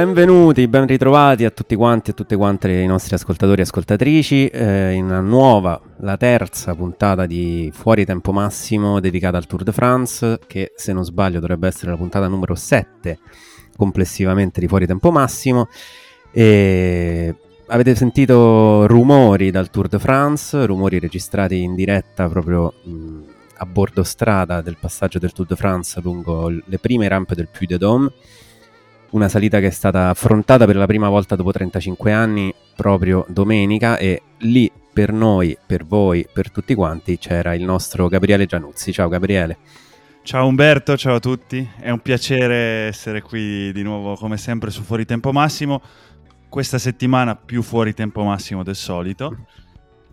Benvenuti, ben ritrovati a tutti quanti e a tutte quante i nostri ascoltatori e ascoltatrici eh, in una nuova, la terza puntata di Fuori Tempo Massimo dedicata al Tour de France che se non sbaglio dovrebbe essere la puntata numero 7 complessivamente di Fuori Tempo Massimo. E avete sentito rumori dal Tour de France, rumori registrati in diretta proprio mh, a bordo strada del passaggio del Tour de France lungo le prime rampe del Puy de Dôme una salita che è stata affrontata per la prima volta dopo 35 anni proprio domenica e lì per noi, per voi, per tutti quanti c'era il nostro Gabriele Gianuzzi. Ciao Gabriele. Ciao Umberto, ciao a tutti. È un piacere essere qui di nuovo come sempre su Fuori Tempo Massimo. Questa settimana più fuori tempo massimo del solito.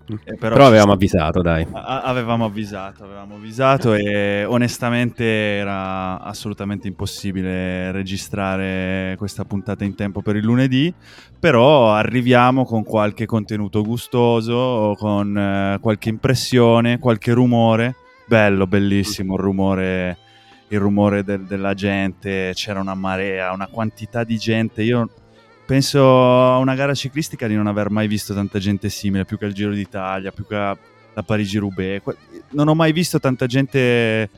Eh, però, però, avevamo avvisato, dai. A- avevamo avvisato, avevamo avvisato e onestamente era assolutamente impossibile registrare questa puntata in tempo per il lunedì, però arriviamo con qualche contenuto gustoso, con eh, qualche impressione, qualche rumore. Bello, bellissimo il rumore, il rumore del- della gente, c'era una marea, una quantità di gente. Io penso a una gara ciclistica di non aver mai visto tanta gente simile, più che al Giro d'Italia, più che alla Parigi-Roubaix. Non ho mai visto tanta gente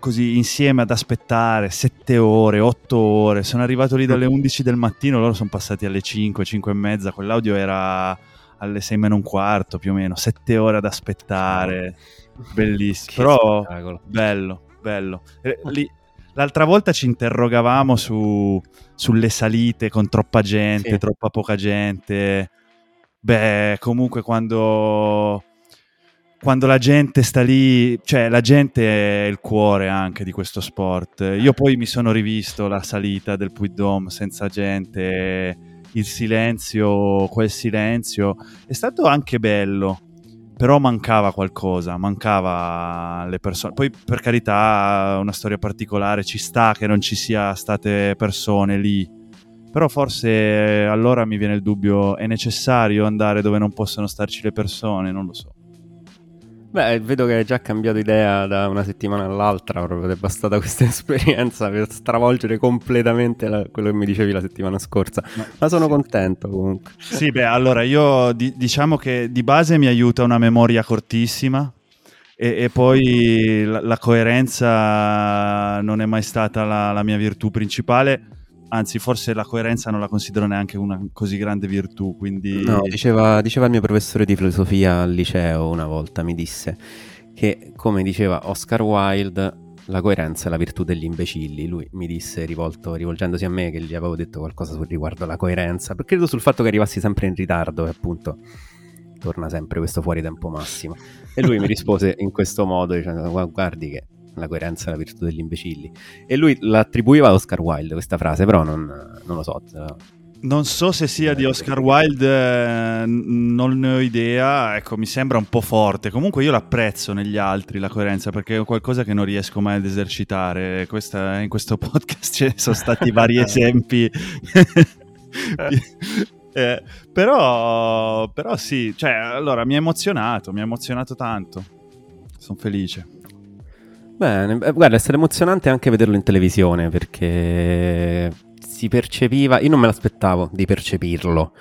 così insieme ad aspettare 7 ore, 8 ore. Sono arrivato lì dalle 11 del mattino, loro sono passati alle 5, 5 e mezza. Quell'audio era alle 6 meno un quarto più o meno, 7 ore ad aspettare. Bellissimo, però spettacolo. bello, bello. Eh, lì, l'altra volta ci interrogavamo su sulle salite con troppa gente, sì. troppa poca gente. Beh, comunque quando, quando la gente sta lì, cioè la gente è il cuore anche di questo sport. Io poi mi sono rivisto la salita del Puy Dôme senza gente, il silenzio, quel silenzio. È stato anche bello, però mancava qualcosa, mancava le persone. Poi per carità, una storia particolare, ci sta che non ci sia state persone lì. Però forse allora mi viene il dubbio, è necessario andare dove non possono starci le persone, non lo so. Beh, vedo che hai già cambiato idea da una settimana all'altra, proprio è bastata questa esperienza per stravolgere completamente la, quello che mi dicevi la settimana scorsa. Ma, Ma sono sì. contento comunque. Sì, beh, allora io di, diciamo che di base mi aiuta una memoria cortissima e, e poi la, la, coerenza non è mai stata la, la mia virtù principale anzi forse la coerenza non la considero neanche una così grande virtù, quindi... No, diceva, diceva il mio professore di filosofia al liceo una volta, mi disse che come diceva Oscar Wilde la coerenza è la virtù degli imbecilli. Lui mi disse, rivolto, rivolgendosi a me, che gli avevo detto qualcosa sul riguardo alla coerenza, perché credo sul fatto che arrivassi sempre in ritardo e appunto torna sempre questo fuori tempo massimo. E lui mi rispose in questo modo, dicendo, guardi che la coerenza è la virtù degli imbecilli. E lui l'attribuiva a Oscar Wilde questa frase, però non, non lo so. Non so se sia di Oscar Wilde, eh, non ne ho idea, ecco, mi sembra un po' forte. Comunque io l'apprezzo negli altri, la coerenza, perché è qualcosa che non riesco mai ad esercitare. Questa, in questo podcast ci sono stati vari esempi. eh, però, però sì, cioè, allora mi ha emozionato, mi ha emozionato tanto. Sono felice. Bene, guarda, è stato emozionante anche vederlo in televisione perché si percepiva, io non me l'aspettavo di percepirlo.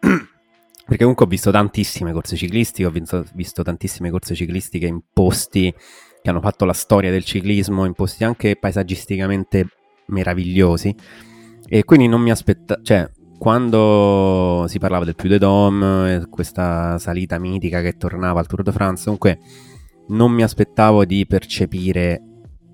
perché comunque ho visto tantissime corse ciclistiche, ho visto, visto, tantissime corse ciclistiche in posti che hanno fatto la storia del ciclismo, in posti anche paesaggisticamente meravigliosi. E quindi non mi aspettavo, cioè, quando si parlava del Puy de Dôme, questa salita mitica che tornava al Tour de France, comunque non mi aspettavo di percepire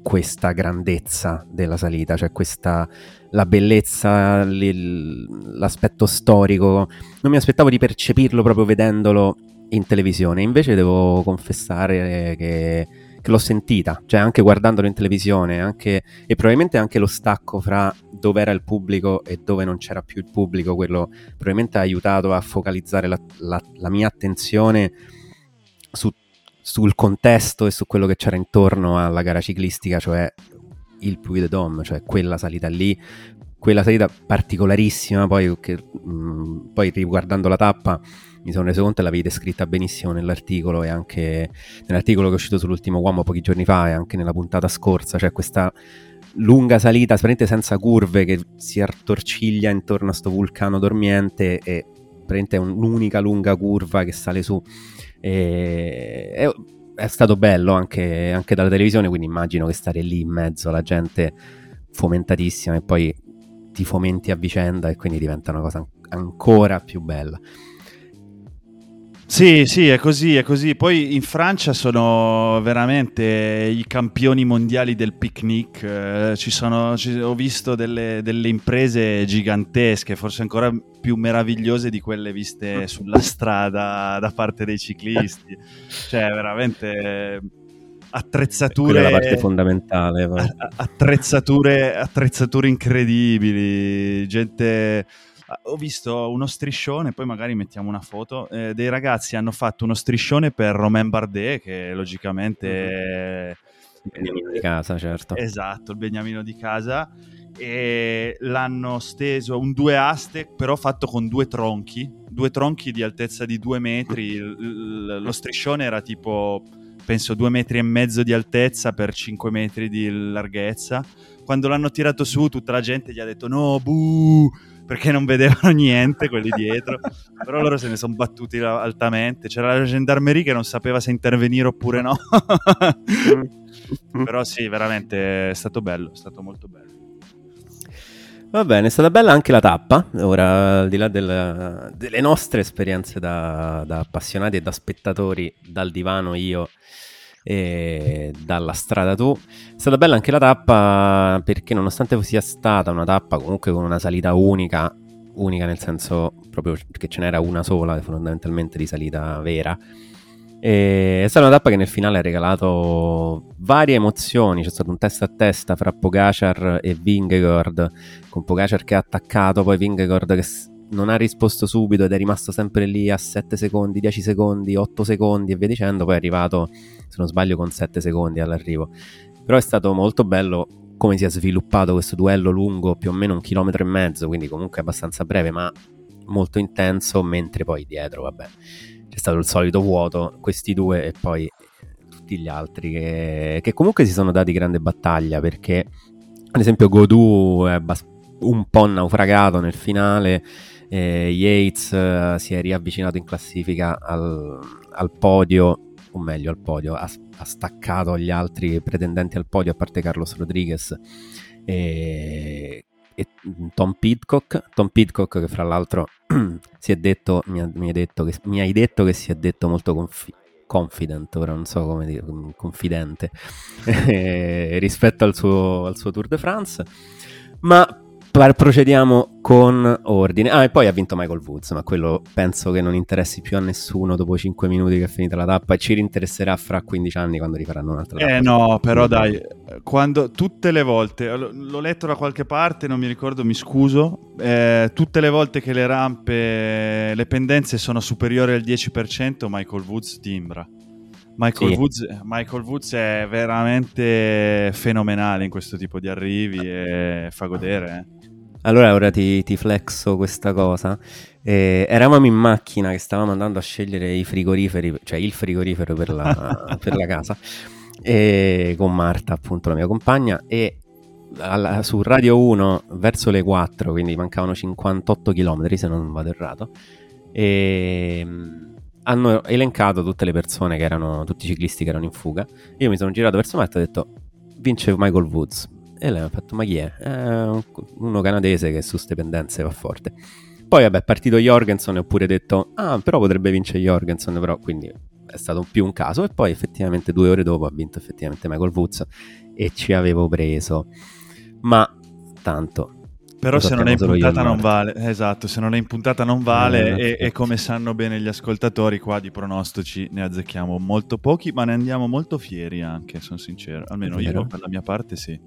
questa grandezza della salita, cioè questa la bellezza, l'aspetto storico. Non mi aspettavo di percepirlo proprio vedendolo in televisione. Invece devo confessare che, che l'ho sentita, cioè anche guardandolo in televisione, anche, e probabilmente anche lo stacco fra dove era il pubblico e dove non c'era più il pubblico, quello probabilmente ha aiutato a focalizzare la, la, la mia attenzione su sul contesto e su quello che c'era intorno alla gara ciclistica, cioè il Puy de Dôme, cioè quella salita lì, quella salita particolarissima, poi, che, mh, poi riguardando la tappa mi sono reso conto e l'avevi descritta benissimo nell'articolo e anche nell'articolo che è uscito sull'ultimo uomo pochi giorni fa e anche nella puntata scorsa, cioè questa lunga salita, praticamente senza curve, che si attorciglia intorno a sto vulcano dormiente e praticamente è un'unica lunga curva che sale su. E, è, è, stato bello anche, anche dalla televisione, quindi immagino che stare lì in mezzo alla gente fomentatissima e poi ti fomenti a vicenda e quindi diventa una cosa ancora più bella. Sì, sì, è così, è così. Poi in Francia sono veramente i campioni mondiali del picnic. Eh, ci sono, ci, ho visto delle, delle, imprese gigantesche, forse ancora più meravigliose di quelle viste sulla strada da parte dei ciclisti. Cioè, veramente attrezzature. Quella è la parte fondamentale. Attrezzature, attrezzature incredibili, gente ho visto uno striscione, poi magari mettiamo una foto, eh, dei ragazzi hanno fatto uno striscione per Romain Bardet, che logicamente... Mm-hmm. Il beniamino di casa, certo. Esatto, il beniamino di casa. E l'hanno steso un due aste, però fatto con due tronchi, due tronchi di altezza di due metri. lo striscione era tipo, penso, due metri e mezzo di altezza per cinque metri di larghezza. Quando l'hanno tirato su, tutta la gente gli ha detto: No, buh perché non vedevano niente quelli dietro, però loro se ne sono battuti altamente. C'era la gendarmerie che non sapeva se intervenire oppure no. però sì, veramente è stato bello, è stato molto bello. Va bene, è stata bella anche la tappa, ora al di là del, delle nostre esperienze da, da appassionati e da spettatori dal divano io e dalla strada tu. È stata bella anche la tappa perché nonostante sia stata una tappa comunque con una salita unica, unica nel senso proprio che ce n'era una sola fondamentalmente di salita vera, e è stata una tappa che nel finale ha regalato varie emozioni. C'è stato un testa a testa fra Pogacar e Vingegaard, con Pogacar che ha attaccato, poi Vingegaard che non ha risposto subito ed è rimasto sempre lì a 7 secondi, 10 secondi, 8 secondi e via dicendo, poi è arrivato, se non sbaglio, con 7 secondi all'arrivo. Però è stato molto bello come si è sviluppato questo duello lungo, più o meno un chilometro e mezzo, quindi comunque abbastanza breve, ma molto intenso, mentre poi dietro, vabbè, c'è stato il solito vuoto, questi due e poi tutti gli altri che, che comunque si sono dati grande battaglia perché ad esempio Godù è un po' naufragato nel finale eh, Yates eh, si è riavvicinato in classifica al, al, podio, o meglio al podio, ha, ha, staccato gli altri pretendenti al podio a parte Carlos Rodriguez e, e Tom Pidcock, Tom Pidcock che fra l'altro si è detto, mi, ha, mi, detto che, mi, hai detto che si è detto molto confi- confident, ora non so come dire, confidente rispetto al suo, al suo Tour de France, ma procediamo con ordine. Ah, e poi ha vinto Michael Woods, ma quello penso che non interessi più a nessuno dopo 5 minuti che è finita la tappa ci rinteresserà fra 15 anni quando rifaranno un'altra tappa. Eh no, però dai, quando tutte le volte, l'ho letto da qualche parte, non mi ricordo, mi scuso, eh, tutte le volte che le rampe, le pendenze sono superiori al 10%, Michael Woods timbra. Michael, sì. Woods, Michael, Woods, è veramente fenomenale in questo tipo di arrivi e fa godere. Eh. Allora ora ti, ti flexo questa cosa. Eh, eravamo in macchina che stavamo andando a scegliere i frigoriferi, cioè il frigorifero per la, per la casa, e, con Marta, appunto, la mia compagna, e alla, su Radio 1 verso le 4, quindi mancavano 58 km se non vado errato, e mm, hanno elencato tutte le persone che erano, tutti i ciclisti che erano in fuga. Io mi sono girato verso Marta e ho detto, vince Michael Woods e lei mi ha fatto, ma chi è? è uno canadese che su ste pendenze va forte. Poi vabbè, è partito Jorgensen e ho pure detto, ah, però potrebbe vincere Jorgensen, però quindi è stato più un caso. E poi effettivamente due ore dopo ha vinto effettivamente Michael Woods e ci avevo preso. Ma tanto, però se non è in puntata non vale, esatto, se non è in puntata non vale eh, e, e, come sanno bene gli ascoltatori qua di pronostici ne azzecchiamo molto pochi, ma ne andiamo molto fieri anche, sono sincero, almeno io per la mia parte sì.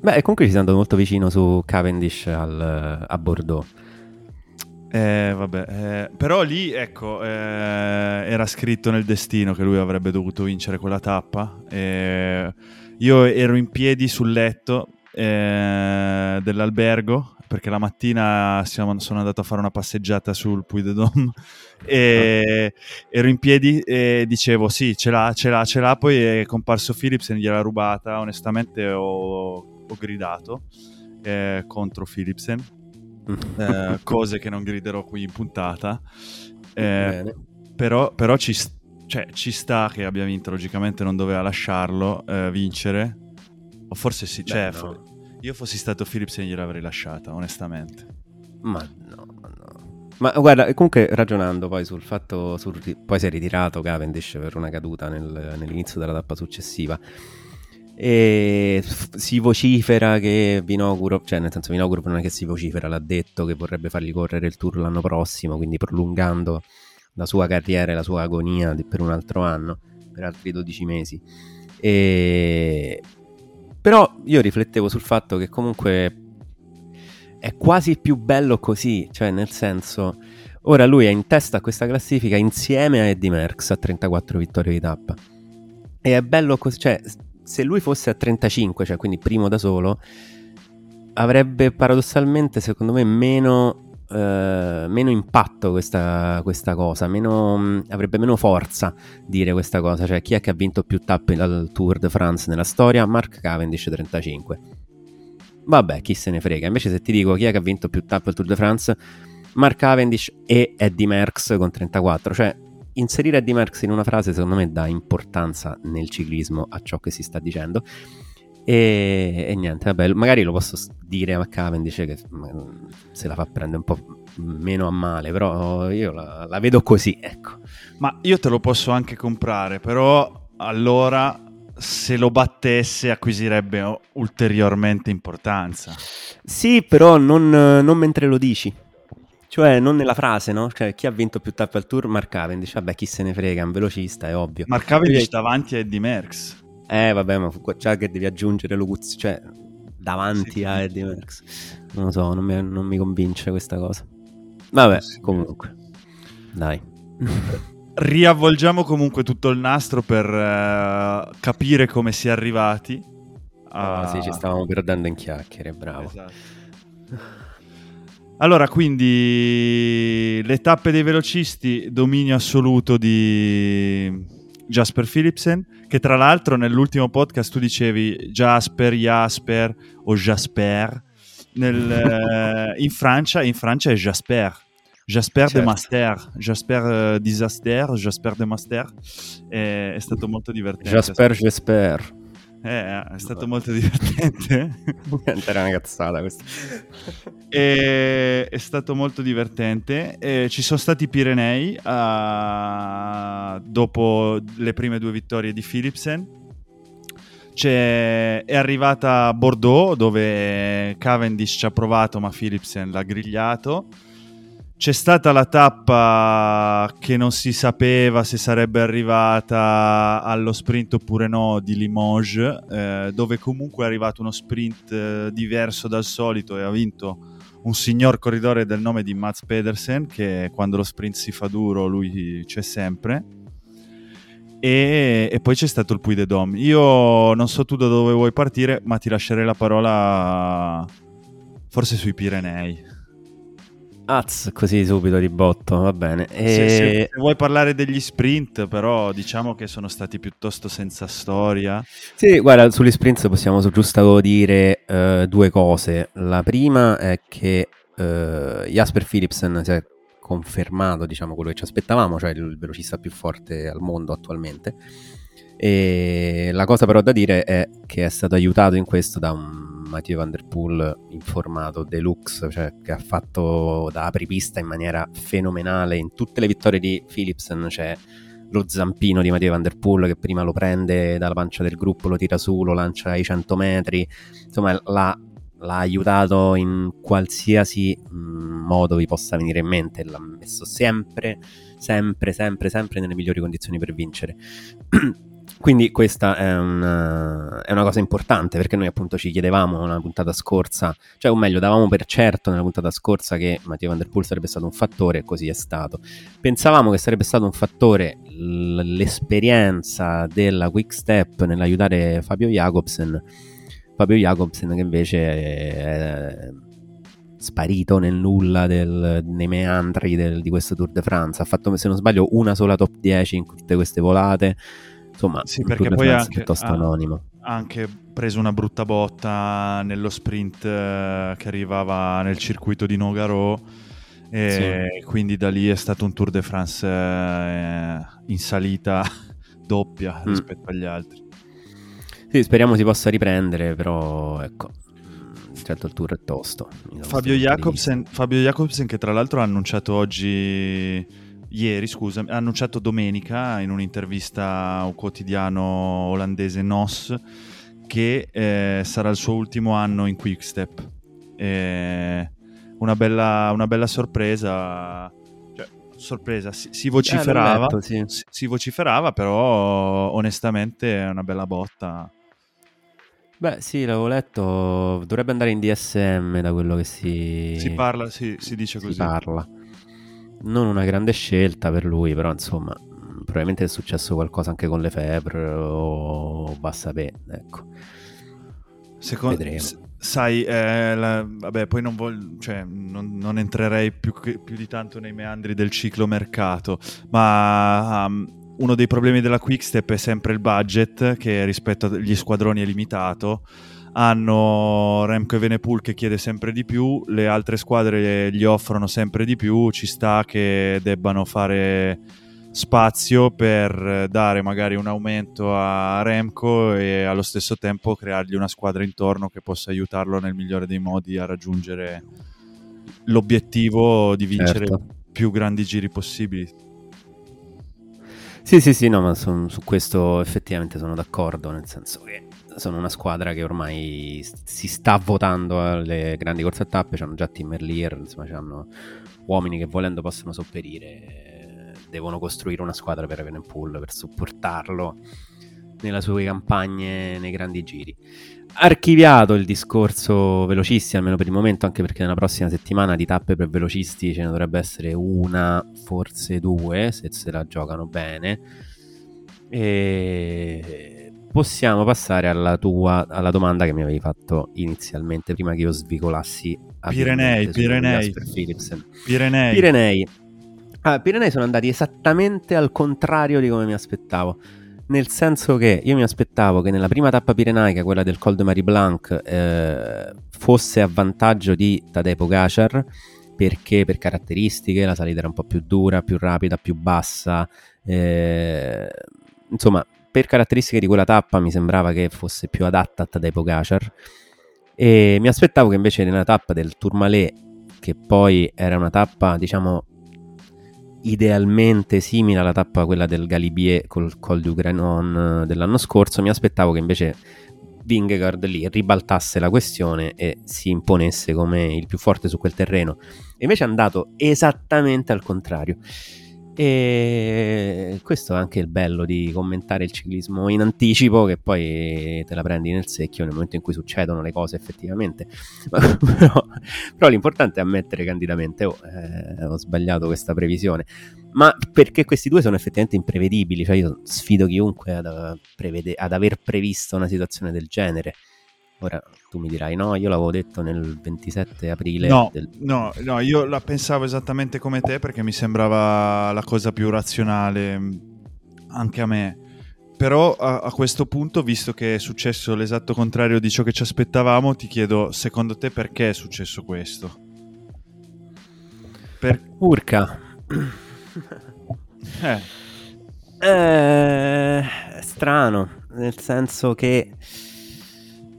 Beh, comunque ci sei andato molto vicino su Cavendish al, a Bordeaux. Eh, vabbè, eh, però lì, ecco, eh, era scritto nel destino che lui avrebbe dovuto vincere quella tappa. io ero in piedi sul letto eh, dell'albergo perché la mattina siamo, sono andato a fare una passeggiata sul Puy de Dôme e ero in piedi e dicevo sì, ce l'ha, ce l'ha, ce l'ha, poi è comparso Philips e gliel'ha rubata, onestamente ho ho gridato eh, contro Philipsen, eh, cose che non griderò qui in puntata. Eh, però, però ci, cioè, ci, sta che abbia vinto, logicamente non doveva lasciarlo eh, vincere. O forse sì, Beh, cioè, no. io fossi stato Philipsen gliel'avrei lasciata, onestamente. Ma no, ma no. Ma guarda, comunque ragionando poi sul fatto, sul, poi si è ritirato Cavendish per una caduta nel, nell'inizio della tappa successiva e si vocifera che Vinoguro, cioè nel senso Vinoguro non è che si vocifera, l'ha detto che vorrebbe fargli correre il tour l'anno prossimo, quindi prolungando la sua carriera e la sua agonia per un altro anno, per altri 12 mesi. E... Però io riflettevo sul fatto che comunque è quasi più bello così, cioè nel senso, ora lui è in testa a questa classifica insieme a Eddie Merckx a 34 vittorie di tappa. E è bello così, cioè se lui fosse a 35, cioè quindi primo da solo, avrebbe paradossalmente, secondo me, meno, eh, meno impatto questa, questa cosa, meno, mh, avrebbe meno forza dire questa cosa. Cioè, chi è che ha vinto più tappe al Tour de France nella storia? Mark Cavendish 35. Vabbè, chi se ne frega. Invece, se ti dico chi è che ha vinto più tappe al Tour de France, Mark Cavendish e Eddie Merckx con 34. Cioè, inserire Eddie Merckx in una frase secondo me dà importanza nel ciclismo a ciò che si sta dicendo. E, e niente, vabbè, magari lo posso dire a Cavendish che se la fa prendere un po' meno a male, però io la, la vedo così, ecco. Ma io te lo posso anche comprare, però allora se lo battesse acquisirebbe ulteriormente importanza. Sì, però non, non mentre lo dici. Cioè, non nella frase, no? Cioè, chi ha vinto più tappe al tour? Mark Cavendish. Vabbè, chi se ne frega, è un velocista, è ovvio. Mark Cavendish Quindi... davanti a Eddie Merckx. Eh, vabbè, ma già che devi aggiungere Luguz, cioè, davanti sì, a Eddie Merckx. Non lo so, non mi, non mi convince questa cosa. Vabbè, sì, comunque. Dai. Riavvolgiamo comunque tutto il nastro per uh, capire come si è arrivati. A... Oh, sì, ci stavamo perdendo in chiacchiere, bravo. Esatto. Allora, quindi le tappe dei velocisti, dominio assoluto di Jasper Philipsen, che tra l'altro nell'ultimo podcast tu dicevi Jasper, Jasper o Jasper. Nel, eh, in, Francia, in Francia è Jasper. Jasper certo. de Master, Jasper uh, Disaster, Jasper de Master, è, è stato molto divertente. Jasper, Jasper. Eh, è stato molto divertente. Era una cazzata questa. E, è stato molto divertente. E ci sono stati i Pirenei uh, dopo le prime due vittorie di Philipsen. C'è, è arrivata a Bordeaux dove Cavendish ci ha provato ma Philipsen l'ha grigliato c'è stata la tappa che non si sapeva se sarebbe arrivata allo sprint oppure no di Limoges, eh, dove comunque è arrivato uno sprint eh, diverso dal solito e ha vinto un signor corridore del nome di Mats Pedersen, che quando lo sprint si fa duro lui c'è sempre. E, e poi c'è stato il Puy de Dôme. Io non so tu da dove vuoi partire, ma ti lascerei la parola forse sui Pirenei. Az così subito di botto, va bene. E... Se, se, vuoi parlare degli sprint, però diciamo che sono stati piuttosto senza storia. Sì, guarda, sugli sprint possiamo giusto dire uh, due cose. La prima è che uh, Jasper Philipsen si è confermato, diciamo, quello che ci aspettavamo, cioè il velocista più forte al mondo attualmente. E la cosa però da dire è che è stato aiutato in questo da un Mathieu Van Der Poel informato deluxe, cioè che ha fatto da apripista in maniera fenomenale. In tutte le vittorie di Philipsen c'è lo zampino di Mathieu Van Der Poel che prima lo prende dalla pancia del gruppo, lo tira su, lo lancia ai 100 metri. Insomma, l'ha, l'ha aiutato in qualsiasi mm, modo vi possa venire in mente. L'ha messo sempre, sempre, sempre, sempre nelle migliori condizioni per vincere. Quindi questa è una, è una, cosa importante perché noi appunto ci chiedevamo nella puntata scorsa, cioè o meglio davamo per certo nella puntata scorsa che Matteo Van Der Poel sarebbe stato un fattore e così è stato. Pensavamo che sarebbe stato un fattore l'esperienza della Quick Step nell'aiutare Fabio Jacobsen, Fabio Jacobsen che invece è sparito nel nulla del, nei meandri del, di questo Tour de France, ha fatto se non sbaglio una sola top 10 in tutte queste volate Insomma, sì, perché poi anche, piuttosto ha, anonimo. ha anche preso una brutta botta nello sprint eh, che arrivava nel circuito di Nogaro e sì. quindi da lì è stato un Tour de France eh, in salita doppia mm. rispetto agli altri. Sì, speriamo si possa riprendere, però ecco, certo il tour è tosto. Fabio Jacobsen, Fabio Jacobsen, che tra l'altro ha annunciato oggi, ieri scusa, ha annunciato domenica in un'intervista a un quotidiano olandese NOS che eh, sarà il suo ultimo anno in Quickstep. Eh, una, bella, una bella sorpresa cioè, sorpresa, si, si vociferava, eh, letto, sì. si, si, vociferava, però onestamente è una bella botta. Beh, sì, l'avevo letto. Dovrebbe andare in DSM da quello che si. Si parla, sì, si dice così. Si parla. Non una grande scelta per lui, però insomma, probabilmente è successo qualcosa anche con le febbre o basta bene, ecco. Secondo, Vedremo. Sai, eh, la, vabbè, poi non, voglio, cioè, non, non entrerei più, più, di tanto nei meandri del ciclo mercato, ma um, uno dei problemi della Quickstep è sempre il budget, che rispetto agli squadroni è limitato. Hanno Remco e Venepool che chiede sempre di più, le altre squadre gli offrono sempre di più, ci sta che debbano fare spazio per dare magari un aumento a Remco e allo stesso tempo creargli una squadra intorno che possa aiutarlo nel migliore dei modi a raggiungere l'obiettivo di vincere certo. più grandi giri possibili. Sì, sì, sì, no, ma son, su questo effettivamente sono d'accordo, nel senso che sono una squadra che ormai si sta votando alle grandi corse a tappe, hanno già Tim Merlier, insomma, hanno uomini che volendo possono sopperire, devono costruire una squadra per Evenepoel, per supportarlo nelle sue campagne nei grandi giri archiviato il discorso velocisti, almeno per il momento, anche perché nella prossima settimana di tappe per velocisti ce ne dovrebbe essere una, forse due, se se la giocano bene. E possiamo passare alla tua alla domanda che mi avevi fatto inizialmente, prima che io svicolassi a Pirenei, Pirenei. Pirenei. Pirenei. Ah, Pirenei sono andati esattamente al contrario di come mi aspettavo nel senso che io mi aspettavo che nella prima tappa pirenaica, quella del Col de Marie Blanc, eh, fosse a vantaggio di Tadej Pogacar perché per caratteristiche la salita era un po' più dura, più rapida, più bassa, eh, insomma per caratteristiche di quella tappa mi sembrava che fosse più adatta a Tadej Pogacar e mi aspettavo che invece nella tappa del Tourmalet che poi era una tappa diciamo idealmente simile alla tappa quella del Galibier col Col du Grenon dell'anno scorso, mi aspettavo che invece Vingegaard lì ribaltasse la questione e si imponesse come il più forte su quel terreno. Invece è andato esattamente al contrario. E questo è anche il bello di commentare il ciclismo in anticipo, che poi te la prendi nel secchio nel momento in cui succedono le cose effettivamente. però, però, l'importante è ammettere candidamente: oh, eh, ho sbagliato questa previsione. Ma perché questi due sono effettivamente imprevedibili? Cioè, io sfido chiunque ad, prevede- ad aver previsto una situazione del genere. Ora tu mi dirai, no, io l'avevo detto nel 27 aprile. No, del... no, no, io la pensavo esattamente come te perché mi sembrava la cosa più razionale mm, anche a me. Però a, a, questo punto, visto che è successo l'esatto contrario di ciò che ci aspettavamo, ti chiedo, secondo te perché è successo questo? Per... Urca. eh. Eh, strano, nel senso che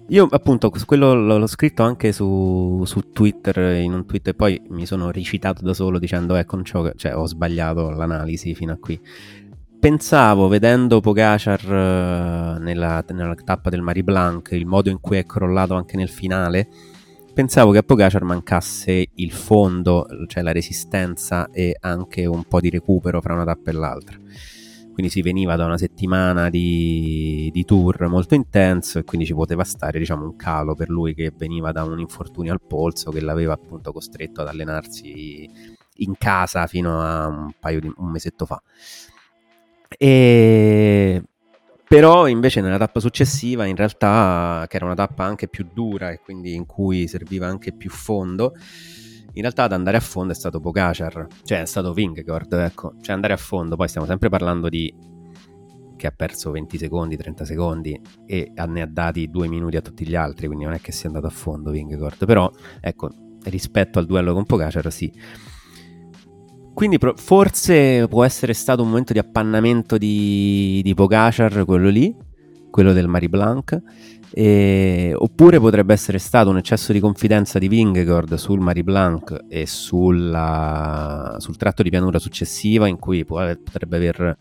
io appunto quello l'ho scritto anche su, su, Twitter, in un tweet e poi mi sono ricitato da solo dicendo ecco, non cioè, ho sbagliato l'analisi fino a qui. Pensavo, vedendo Pogacar uh, nella, nella, tappa del Marie Blanc, il modo in cui è crollato anche nel finale, pensavo che a Pogacar mancasse il fondo, cioè la resistenza e anche un po' di recupero fra una tappa e l'altra quindi si veniva da una settimana di, di, tour molto intenso e quindi ci poteva stare diciamo un calo per lui che veniva da un infortunio al polso che l'aveva appunto costretto ad allenarsi in casa fino a un paio di un mesetto fa. E però invece nella tappa successiva in realtà che era una tappa anche più dura e quindi in cui serviva anche più fondo in realtà ad andare a fondo è stato Pogacar, cioè è stato Vingegaard, ecco, cioè andare a fondo, poi stiamo sempre parlando di che ha perso 20 secondi, 30 secondi e ne ha dati due minuti a tutti gli altri, quindi non è che sia andato a fondo Vingegaard, però ecco, rispetto al duello con Pogacar sì. Quindi forse può essere stato un momento di appannamento di, di Pogacar, quello lì, quello del Marie Blanc, e, oppure potrebbe essere stato un eccesso di confidenza di Vingegaard sul Marie Blanc e sulla, sul tratto di pianura successiva in cui potrebbe aver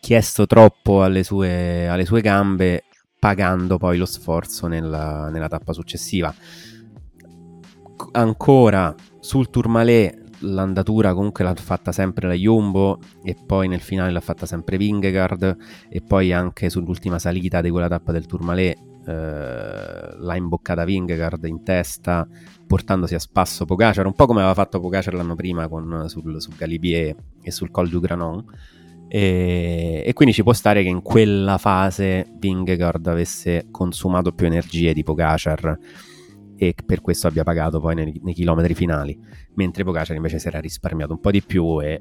chiesto troppo alle sue, alle sue gambe pagando poi lo sforzo nella, nella tappa successiva. Ancora sul Tourmalet l'andatura comunque l'ha fatta sempre la Jumbo e poi nel finale l'ha fatta sempre Vingegaard e poi anche sull'ultima salita di quella tappa del Tourmalet eh, l'ha imboccata Vingegaard in testa portandosi a spasso Pogacar un po' come aveva fatto Pogacar l'anno prima con, sul, sul Galibier e sul Col du Granon. E, e, quindi ci può stare che in quella fase Vingegaard avesse consumato più energie di Pogacar e per questo abbia pagato poi nei, nei chilometri finali, mentre Pogacar invece si era risparmiato un po' di più e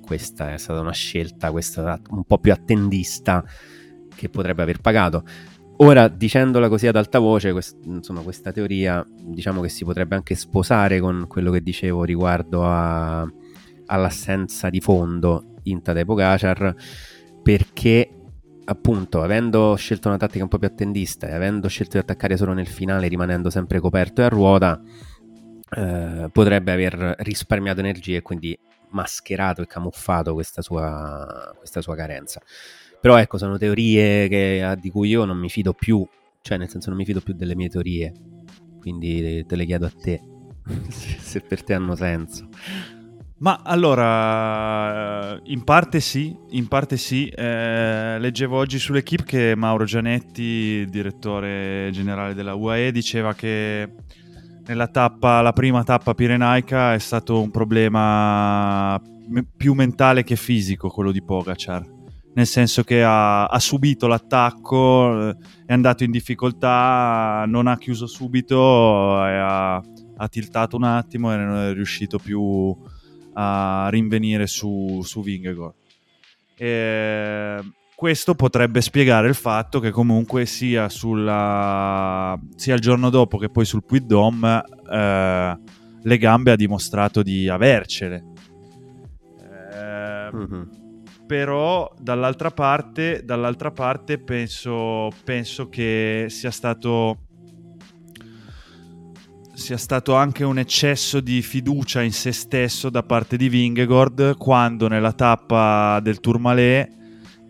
questa è stata una scelta questa, un po' più attendista che potrebbe aver pagato. Ora, dicendola così ad alta voce, quest- insomma, questa teoria diciamo che si potrebbe anche sposare con quello che dicevo riguardo a, all'assenza di fondo in Tadej Pogacar, perché appunto, avendo scelto una tattica un po' più attendista e avendo scelto di attaccare solo nel finale, rimanendo sempre coperto e a ruota, eh, potrebbe aver risparmiato energie e quindi mascherato e camuffato questa sua, questa sua carenza. Però ecco, sono teorie che, di cui io non mi fido più, cioè nel senso non mi fido più delle mie teorie, quindi te le chiedo a te, se per te hanno senso. Ma allora, eh, in parte sì, in parte sì. Eh, leggevo oggi sull'equipe che Mauro Gianetti, direttore generale della UAE, diceva che nella tappa, la prima tappa pirenaica è stato un problema più mentale che fisico quello di Pogacar. Nel senso che ha, ha subito l'attacco, è andato in difficoltà, non ha chiuso subito, ha, ha tiltato un attimo e non è riuscito più a rinvenire su, su Vingegaard. E questo potrebbe spiegare il fatto che comunque sia, sulla, sia il giorno dopo che poi sul Puy Dom eh, le gambe ha dimostrato di avercele. Eh, mm-hmm. Però dall'altra parte, dall'altra parte penso, penso che sia stato sia stato anche un eccesso di fiducia in se stesso da parte di Vingegaard quando nella tappa del Tourmalet,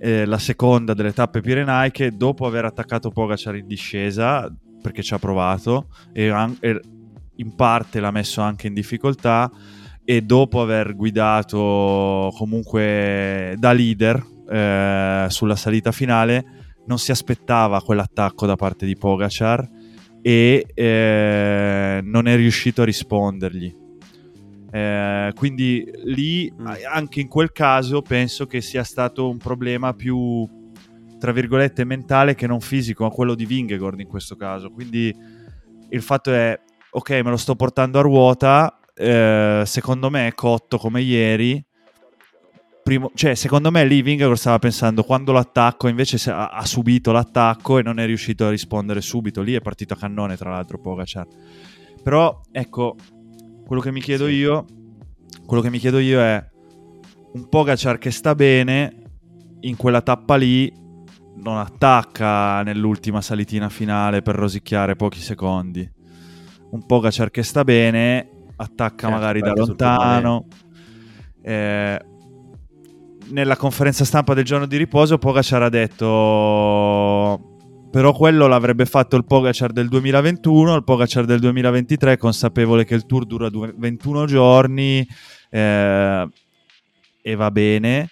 eh, la seconda delle tappe pirenaiche, dopo aver attaccato Pogacar in discesa, perché ci ha provato, e, an- e in parte l'ha messo anche in difficoltà, e dopo aver guidato comunque da leader eh, sulla salita finale, non si aspettava quell'attacco da parte di Pogacar e eh, non è riuscito a rispondergli. Eh, quindi lì, mm. anche in quel caso, penso che sia stato un problema più, tra virgolette, mentale che non fisico, ma quello di Vingegaard in questo caso. Quindi il fatto è, ok, me lo sto portando a ruota, eh, secondo me è cotto come ieri, primo, cioè, secondo me lì Vingegaard stava pensando quando l'attacco, invece ha, ha, subito l'attacco e non è riuscito a rispondere subito. Lì è partito a cannone, tra l'altro, Pogacar. Però, ecco, quello che mi chiedo sì. io, quello che mi chiedo io è un Pogacar che sta bene in quella tappa lì non attacca nell'ultima salitina finale per rosicchiare pochi secondi. Un Pogacar che sta bene attacca certo, magari da lontano. Eh, nella conferenza stampa del giorno di riposo Pogacar ha detto però quello l'avrebbe fatto il Pogacar del 2021, il Pogacar del 2023 consapevole che il tour dura 21 giorni eh, e va bene,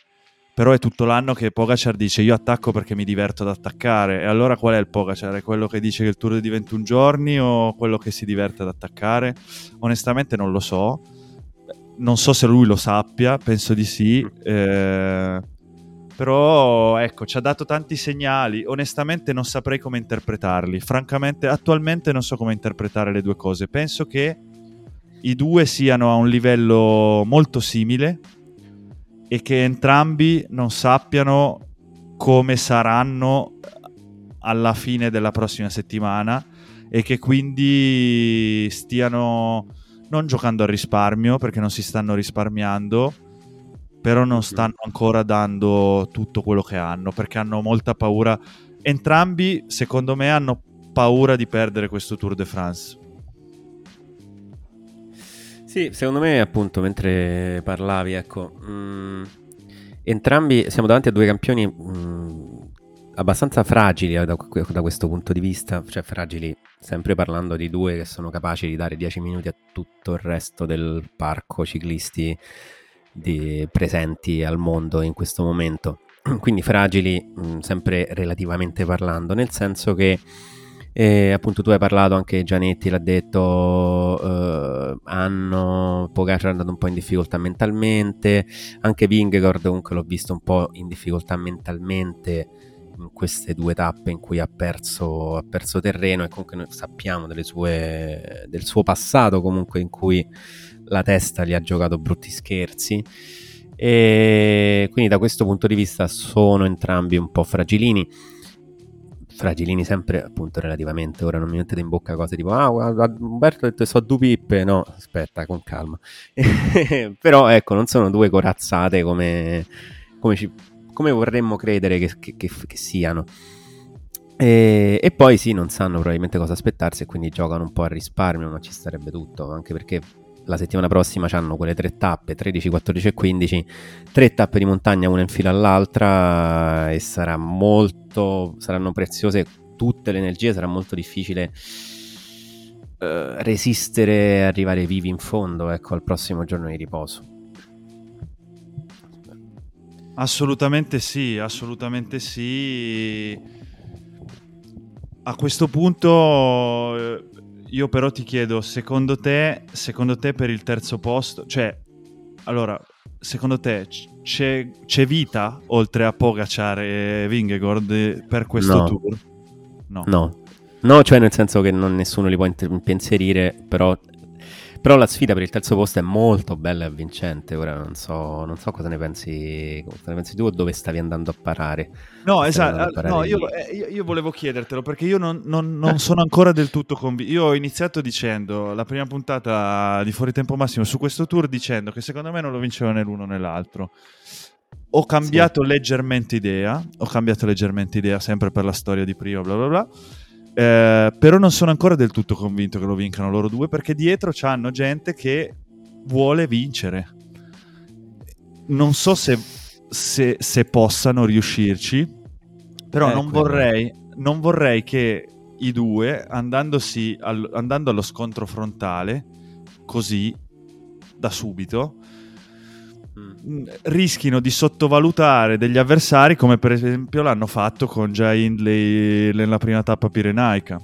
però è tutto l'anno che Pogacar dice io attacco perché mi diverto ad attaccare e allora qual è il Pogacar? È quello che dice che il tour è di 21 giorni o quello che si diverte ad attaccare? Onestamente non lo so non so se lui lo sappia, penso di sì. Eh, però ecco, ci ha dato tanti segnali. Onestamente non saprei come interpretarli. Francamente, attualmente non so come interpretare le due cose. Penso che i due siano a un livello molto simile e che entrambi non sappiano come saranno alla fine della prossima settimana e che quindi stiano non giocando al risparmio perché non si stanno risparmiando, però non stanno ancora dando tutto quello che hanno perché hanno molta paura. Entrambi, secondo me, hanno paura di perdere questo Tour de France. Sì, secondo me, appunto, mentre parlavi, ecco, mh, mm, entrambi siamo davanti a due campioni mh, mm, abbastanza fragili da, da, questo punto di vista, cioè fragili sempre parlando di due che sono capaci di dare 10 minuti a tutto il resto del parco ciclisti di, presenti al mondo in questo momento. Quindi fragili mh, sempre relativamente parlando, nel senso che eh, appunto tu hai parlato anche Gianetti l'ha detto eh, hanno Pogacar è andato un po' in difficoltà mentalmente anche Vingegaard comunque l'ho visto un po' in difficoltà mentalmente queste due tappe in cui ha perso, ha perso terreno e comunque noi sappiamo sue, del suo passato comunque in cui la testa gli ha giocato brutti scherzi. E quindi da questo punto di vista sono entrambi un po' fragilini. Fragilini sempre appunto relativamente. Ora non mi mettete in bocca cose tipo ah guarda Umberto ha detto so due pippe. No aspetta con calma. Però ecco non sono due corazzate come, come ci come vorremmo credere che, che, che, che siano. E, e, poi sì, non sanno probabilmente cosa aspettarsi e quindi giocano un po' a risparmio, ma ci starebbe tutto, anche perché la settimana prossima hanno quelle tre tappe, 13, 14 e 15, tre tappe di montagna una in fila all'altra e sarà molto, saranno preziose tutte le energie, sarà molto difficile uh, resistere e arrivare vivi in fondo, ecco, al prossimo giorno di riposo. Assolutamente sì, assolutamente sì. A questo punto eh, io però ti chiedo, secondo te, secondo te per il terzo posto, cioè, allora, secondo te c'è, c'è vita oltre a Pogacar e Vingegaard per questo no. tour? No. No. No, cioè nel senso che non, nessuno li può impensierire, però però la sfida per il terzo posto è molto bella e avvincente. Ora non so, non so cosa, ne pensi, cosa ne pensi tu o dove stavi andando a parare. No, esatto. No, io, eh, io, io, volevo chiedertelo perché io non, non, non sono ancora del tutto convinto. Io ho iniziato dicendo la prima puntata di Fuori Tempo Massimo su questo tour dicendo che secondo me non lo vinceva né l'uno né l'altro. Ho cambiato sì. leggermente idea, ho cambiato leggermente idea sempre per la storia di prima, bla bla bla eh, però non sono ancora del tutto convinto che lo vincano loro due perché dietro c'hanno gente che vuole vincere. Non so se, se, se possano riuscirci, però eh, non, vorrei, non, vorrei, che i due, al, andando allo scontro frontale, così, da subito, rischino di sottovalutare degli avversari come per esempio l'hanno fatto con Jay Hindley nella prima tappa pirenaica.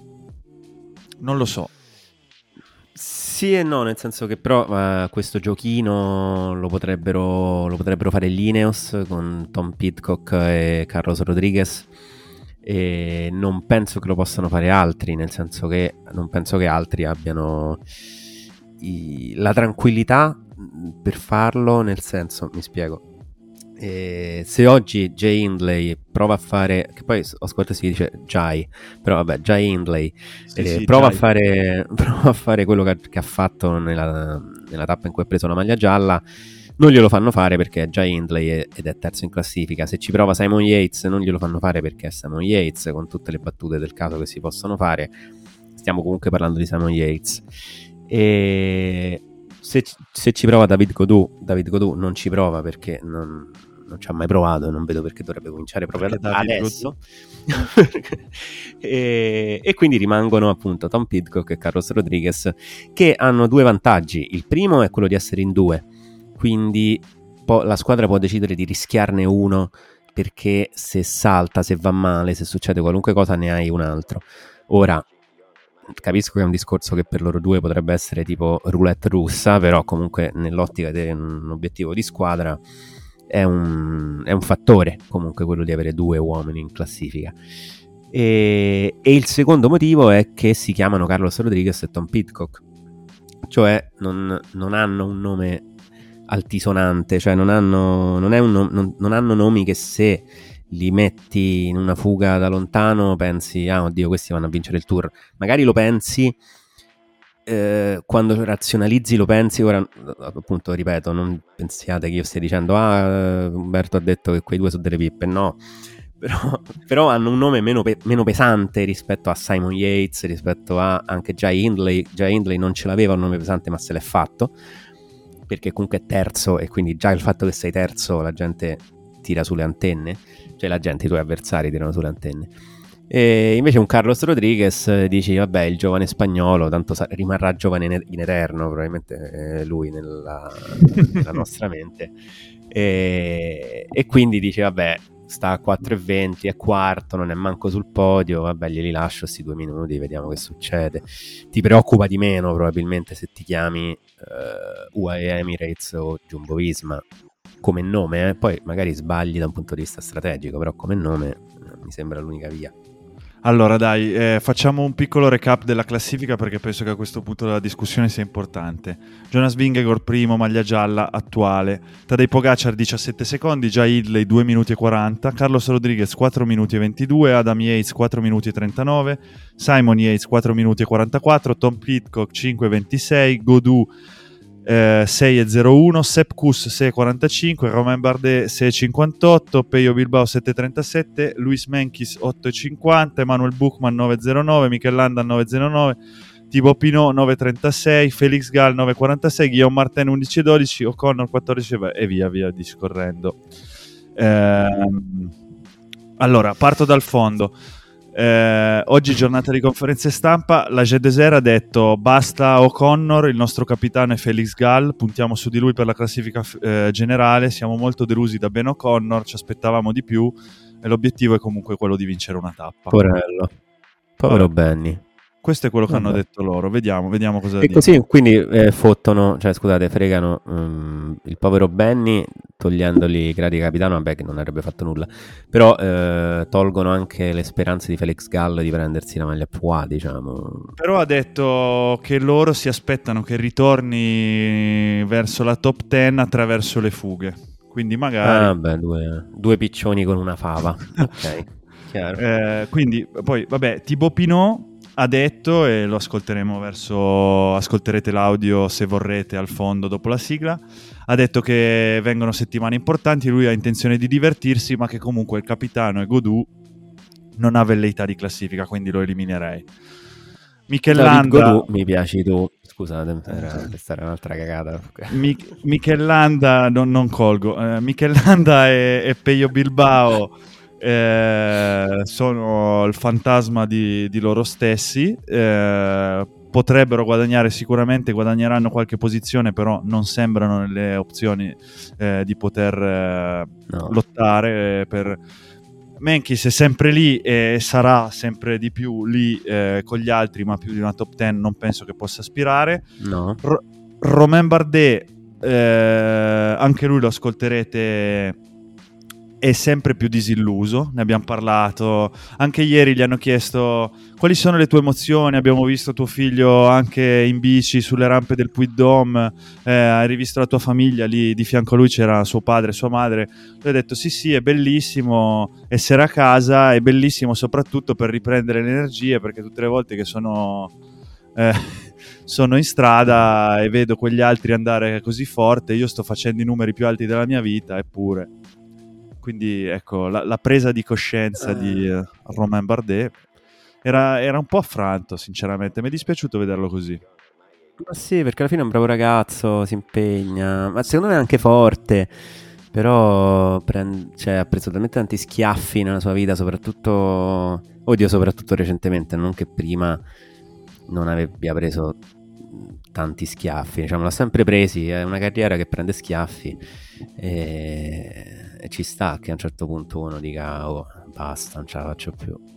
Non lo so. Sì e no, nel senso che però uh, questo giochino lo potrebbero, lo potrebbero fare gli Ineos con Tom Pitcock e Carlos Rodriguez e non penso che lo possano fare altri, nel senso che non penso che altri abbiano i, la tranquillità per farlo, nel senso, mi spiego. E se oggi Jay Hindley prova a fare, che poi ho scoperto si dice Jai, però vabbè, Jay Hindley sì, eh, sì, prova, a fare, prova, a fare, quello che, che ha fatto nella, nella, tappa in cui ha preso la maglia gialla, non glielo fanno fare perché è Jai Hindley ed è terzo in classifica. Se ci prova Simon Yates, non glielo fanno fare perché è Simon Yates, con tutte le battute del caso che si possono fare. Stiamo comunque parlando di Simon Yates. E se, se, ci prova David Godou, David Godou non ci prova perché non, non ci ha mai provato non vedo perché dovrebbe cominciare proprio perché adesso. e, e, quindi rimangono appunto Tom Pidcock e Carlos Rodriguez che hanno due vantaggi. Il primo è quello di essere in due, quindi po- la squadra può decidere di rischiarne uno perché se salta, se va male, se succede qualunque cosa ne hai un altro. Ora, capisco che è un discorso che per loro due potrebbe essere tipo roulette russa, però comunque nell'ottica di un obiettivo di squadra è un, è un fattore comunque quello di avere due uomini in classifica. E, e, il secondo motivo è che si chiamano Carlos Rodriguez e Tom Pitcock, cioè non, non hanno un nome altisonante, cioè non hanno, non, non, non hanno nomi che se li metti in una fuga da lontano, pensi, ah oddio, questi vanno a vincere il tour. Magari lo pensi, eh, quando razionalizzi lo pensi, ora appunto ripeto, non pensiate che io stia dicendo, ah Umberto ha detto che quei due sono delle pippe, no. Però, però hanno un nome meno, pe- meno, pesante rispetto a Simon Yates, rispetto a anche Jai Hindley. Jai Hindley non ce l'aveva un nome pesante, ma se l'è fatto perché comunque è terzo e quindi già il fatto che sei terzo la gente tira sulle antenne, cioè la gente, i tuoi avversari tirano sulle antenne. E invece un Carlos Rodriguez dici, vabbè, il giovane spagnolo, tanto sa- rimarrà giovane in, eterno, probabilmente eh, lui nella, nella nostra mente. E, e, quindi dici, vabbè, sta a 4,20, è quarto, non è manco sul podio, vabbè, glieli lascio questi due minuti, vediamo che succede. Ti preoccupa di meno probabilmente se ti chiami uh, UAE Emirates o Jumbo Visma come nome, eh? poi magari sbagli da un punto di vista strategico, però come nome eh, mi sembra l'unica via. Allora dai, eh, facciamo un piccolo recap della classifica perché penso che a questo punto della discussione sia importante. Jonas Vingegaard primo, maglia gialla, attuale. Tadej Pogacar 17 secondi, Già Hidley 2 minuti e 40, Carlos Rodriguez 4 minuti e 22, Adam Yates 4 minuti e 39, Simon Yates 4 minuti e 44, Tom Pitcock 5 e 26, Godou eh, 6,01, Sepkus 6,45, Romain Bardet 6,58, Peio Bilbao 7,37, Luis Menkis 8,50, Emanuel Buchmann 9,09, Michelanda 9,09, Thibaut Pinot 9,36, Felix Gall 9,46, Guillaume Martin 11,12, O'Connor 14 e via via discorrendo. Eh, allora, parto dal fondo. Eh, oggi giornata di conferenze stampa, la GDSR ha detto basta O'Connor, il nostro capitano è Felix Gall, puntiamo su di lui per la classifica eh, generale, siamo molto delusi da Ben O'Connor, ci aspettavamo di più e l'obiettivo è comunque quello di vincere una tappa. Porello, povero Benny. Questo è quello che Vabbè. hanno detto loro. Vediamo, vediamo cosa E così quindi eh, fottono, cioè scusate, fregano um, il povero Benny togliendogli i gradi capitano. Vabbè, che non avrebbe fatto nulla. Però eh, tolgono anche le speranze di Felix Gallo di prendersi la maglia Pua, diciamo. Però ha detto che loro si aspettano che ritorni verso la top 10 attraverso le fughe. Quindi magari. Ah, beh, due, due piccioni con una fava. ok. Chiaro. Eh, quindi, poi, vabbè, Thibaut Pinot ha detto, e lo ascolteremo verso, ascolterete l'audio se vorrete al fondo dopo la sigla, ha detto che vengono settimane importanti, lui ha intenzione di divertirsi, ma che comunque il capitano e Godù non ha velleità di classifica, quindi lo eliminerei. Michelanda... Godù, mi piaci tu. Scusate, era, questa era un'altra cagata. Mich- Michelanda, non, non colgo, uh, Michelanda e, e Peio Bilbao eh, sono il fantasma di, di loro stessi. Eh, potrebbero guadagnare sicuramente, guadagneranno qualche posizione, però non sembrano nelle opzioni eh, di poter eh, no. lottare per... Menkis è sempre lì e sarà sempre di più lì eh, con gli altri, ma più di una top 10 non penso che possa aspirare. No. R- Romain Bardet, eh, anche lui lo ascolterete è sempre più disilluso, ne abbiamo parlato, anche ieri gli hanno chiesto quali sono le tue emozioni, abbiamo visto tuo figlio anche in bici sulle rampe del Puy Dôme, eh, hai rivisto la tua famiglia, lì di fianco a lui c'era suo padre e sua madre, lui ha detto sì sì è bellissimo essere a casa, è bellissimo soprattutto per riprendere le energie perché tutte le volte che sono... Eh, sono in strada e vedo quegli altri andare così forte, io sto facendo i numeri più alti della mia vita, eppure quindi ecco, la, la presa di coscienza eh. di uh, Romain Bardet era, era, un po' affranto, sinceramente. Mi è dispiaciuto vederlo così. Ma sì, perché alla fine è un bravo ragazzo, si impegna, ma secondo me è anche forte. Però prend- cioè, ha preso talmente tanti schiaffi nella sua vita, soprattutto, odio soprattutto recentemente, non che prima non abbia preso tanti schiaffi, diciamo, l'ha sempre presi, è una carriera che prende schiaffi e e ci sta che a un certo punto uno dica oh basta non ce la faccio più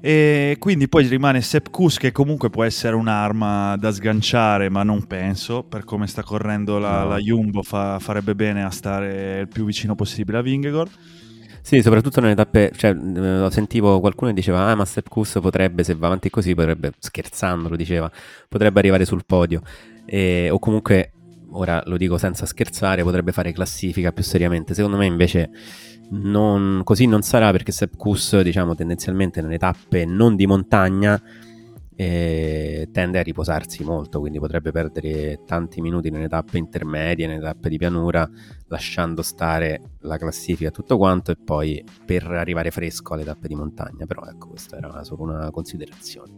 e quindi poi rimane Sepp Kuss che comunque può essere un'arma da sganciare ma non penso. Per come sta correndo la, no. la Jumbo fa, farebbe bene a stare il più vicino possibile a Vingegaard. Sì, soprattutto nelle tappe, cioè, eh, sentivo qualcuno che diceva, ah, ma Sepp Kuss potrebbe, se va avanti così, potrebbe, scherzando lo diceva, potrebbe arrivare sul podio, e, o comunque ora lo dico senza scherzare, potrebbe fare classifica più seriamente. Secondo me invece non, così non sarà perché Sepp Kuss, diciamo, tendenzialmente nelle tappe non di montagna eh, tende a riposarsi molto, quindi potrebbe perdere tanti minuti nelle tappe intermedie, nelle tappe di pianura, lasciando stare la classifica tutto quanto e poi per arrivare fresco alle tappe di montagna. Però ecco, questa era solo una considerazione.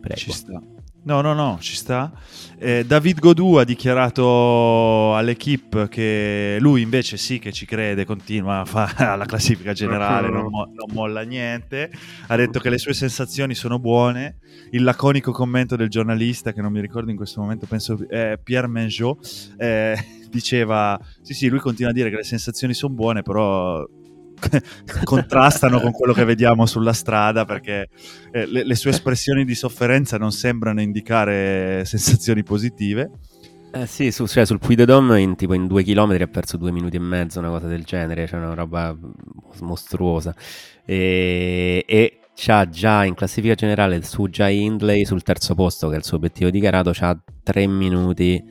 Prego. Ci sta. No, no, no, ci sta. Eh, David Godou ha dichiarato all'equipe che lui invece sì che ci crede, continua a fare la classifica generale, non, mo- non, molla niente. Ha detto che le sue sensazioni sono buone. Il laconico commento del giornalista, che non mi ricordo in questo momento, penso eh, Pierre Menjot, eh, diceva sì sì, lui continua a dire che le sensazioni sono buone, però contrastano con quello che vediamo sulla strada perché eh, le, le, sue espressioni di sofferenza non sembrano indicare sensazioni positive. Eh sì, su, cioè, sul Puy de Dôme in, tipo in due chilometri ha perso due minuti e mezzo, una cosa del genere, cioè una roba mostruosa. E, e c'ha già in classifica generale su Jai Hindley sul terzo posto, che è il suo obiettivo dichiarato, c'ha 3 minuti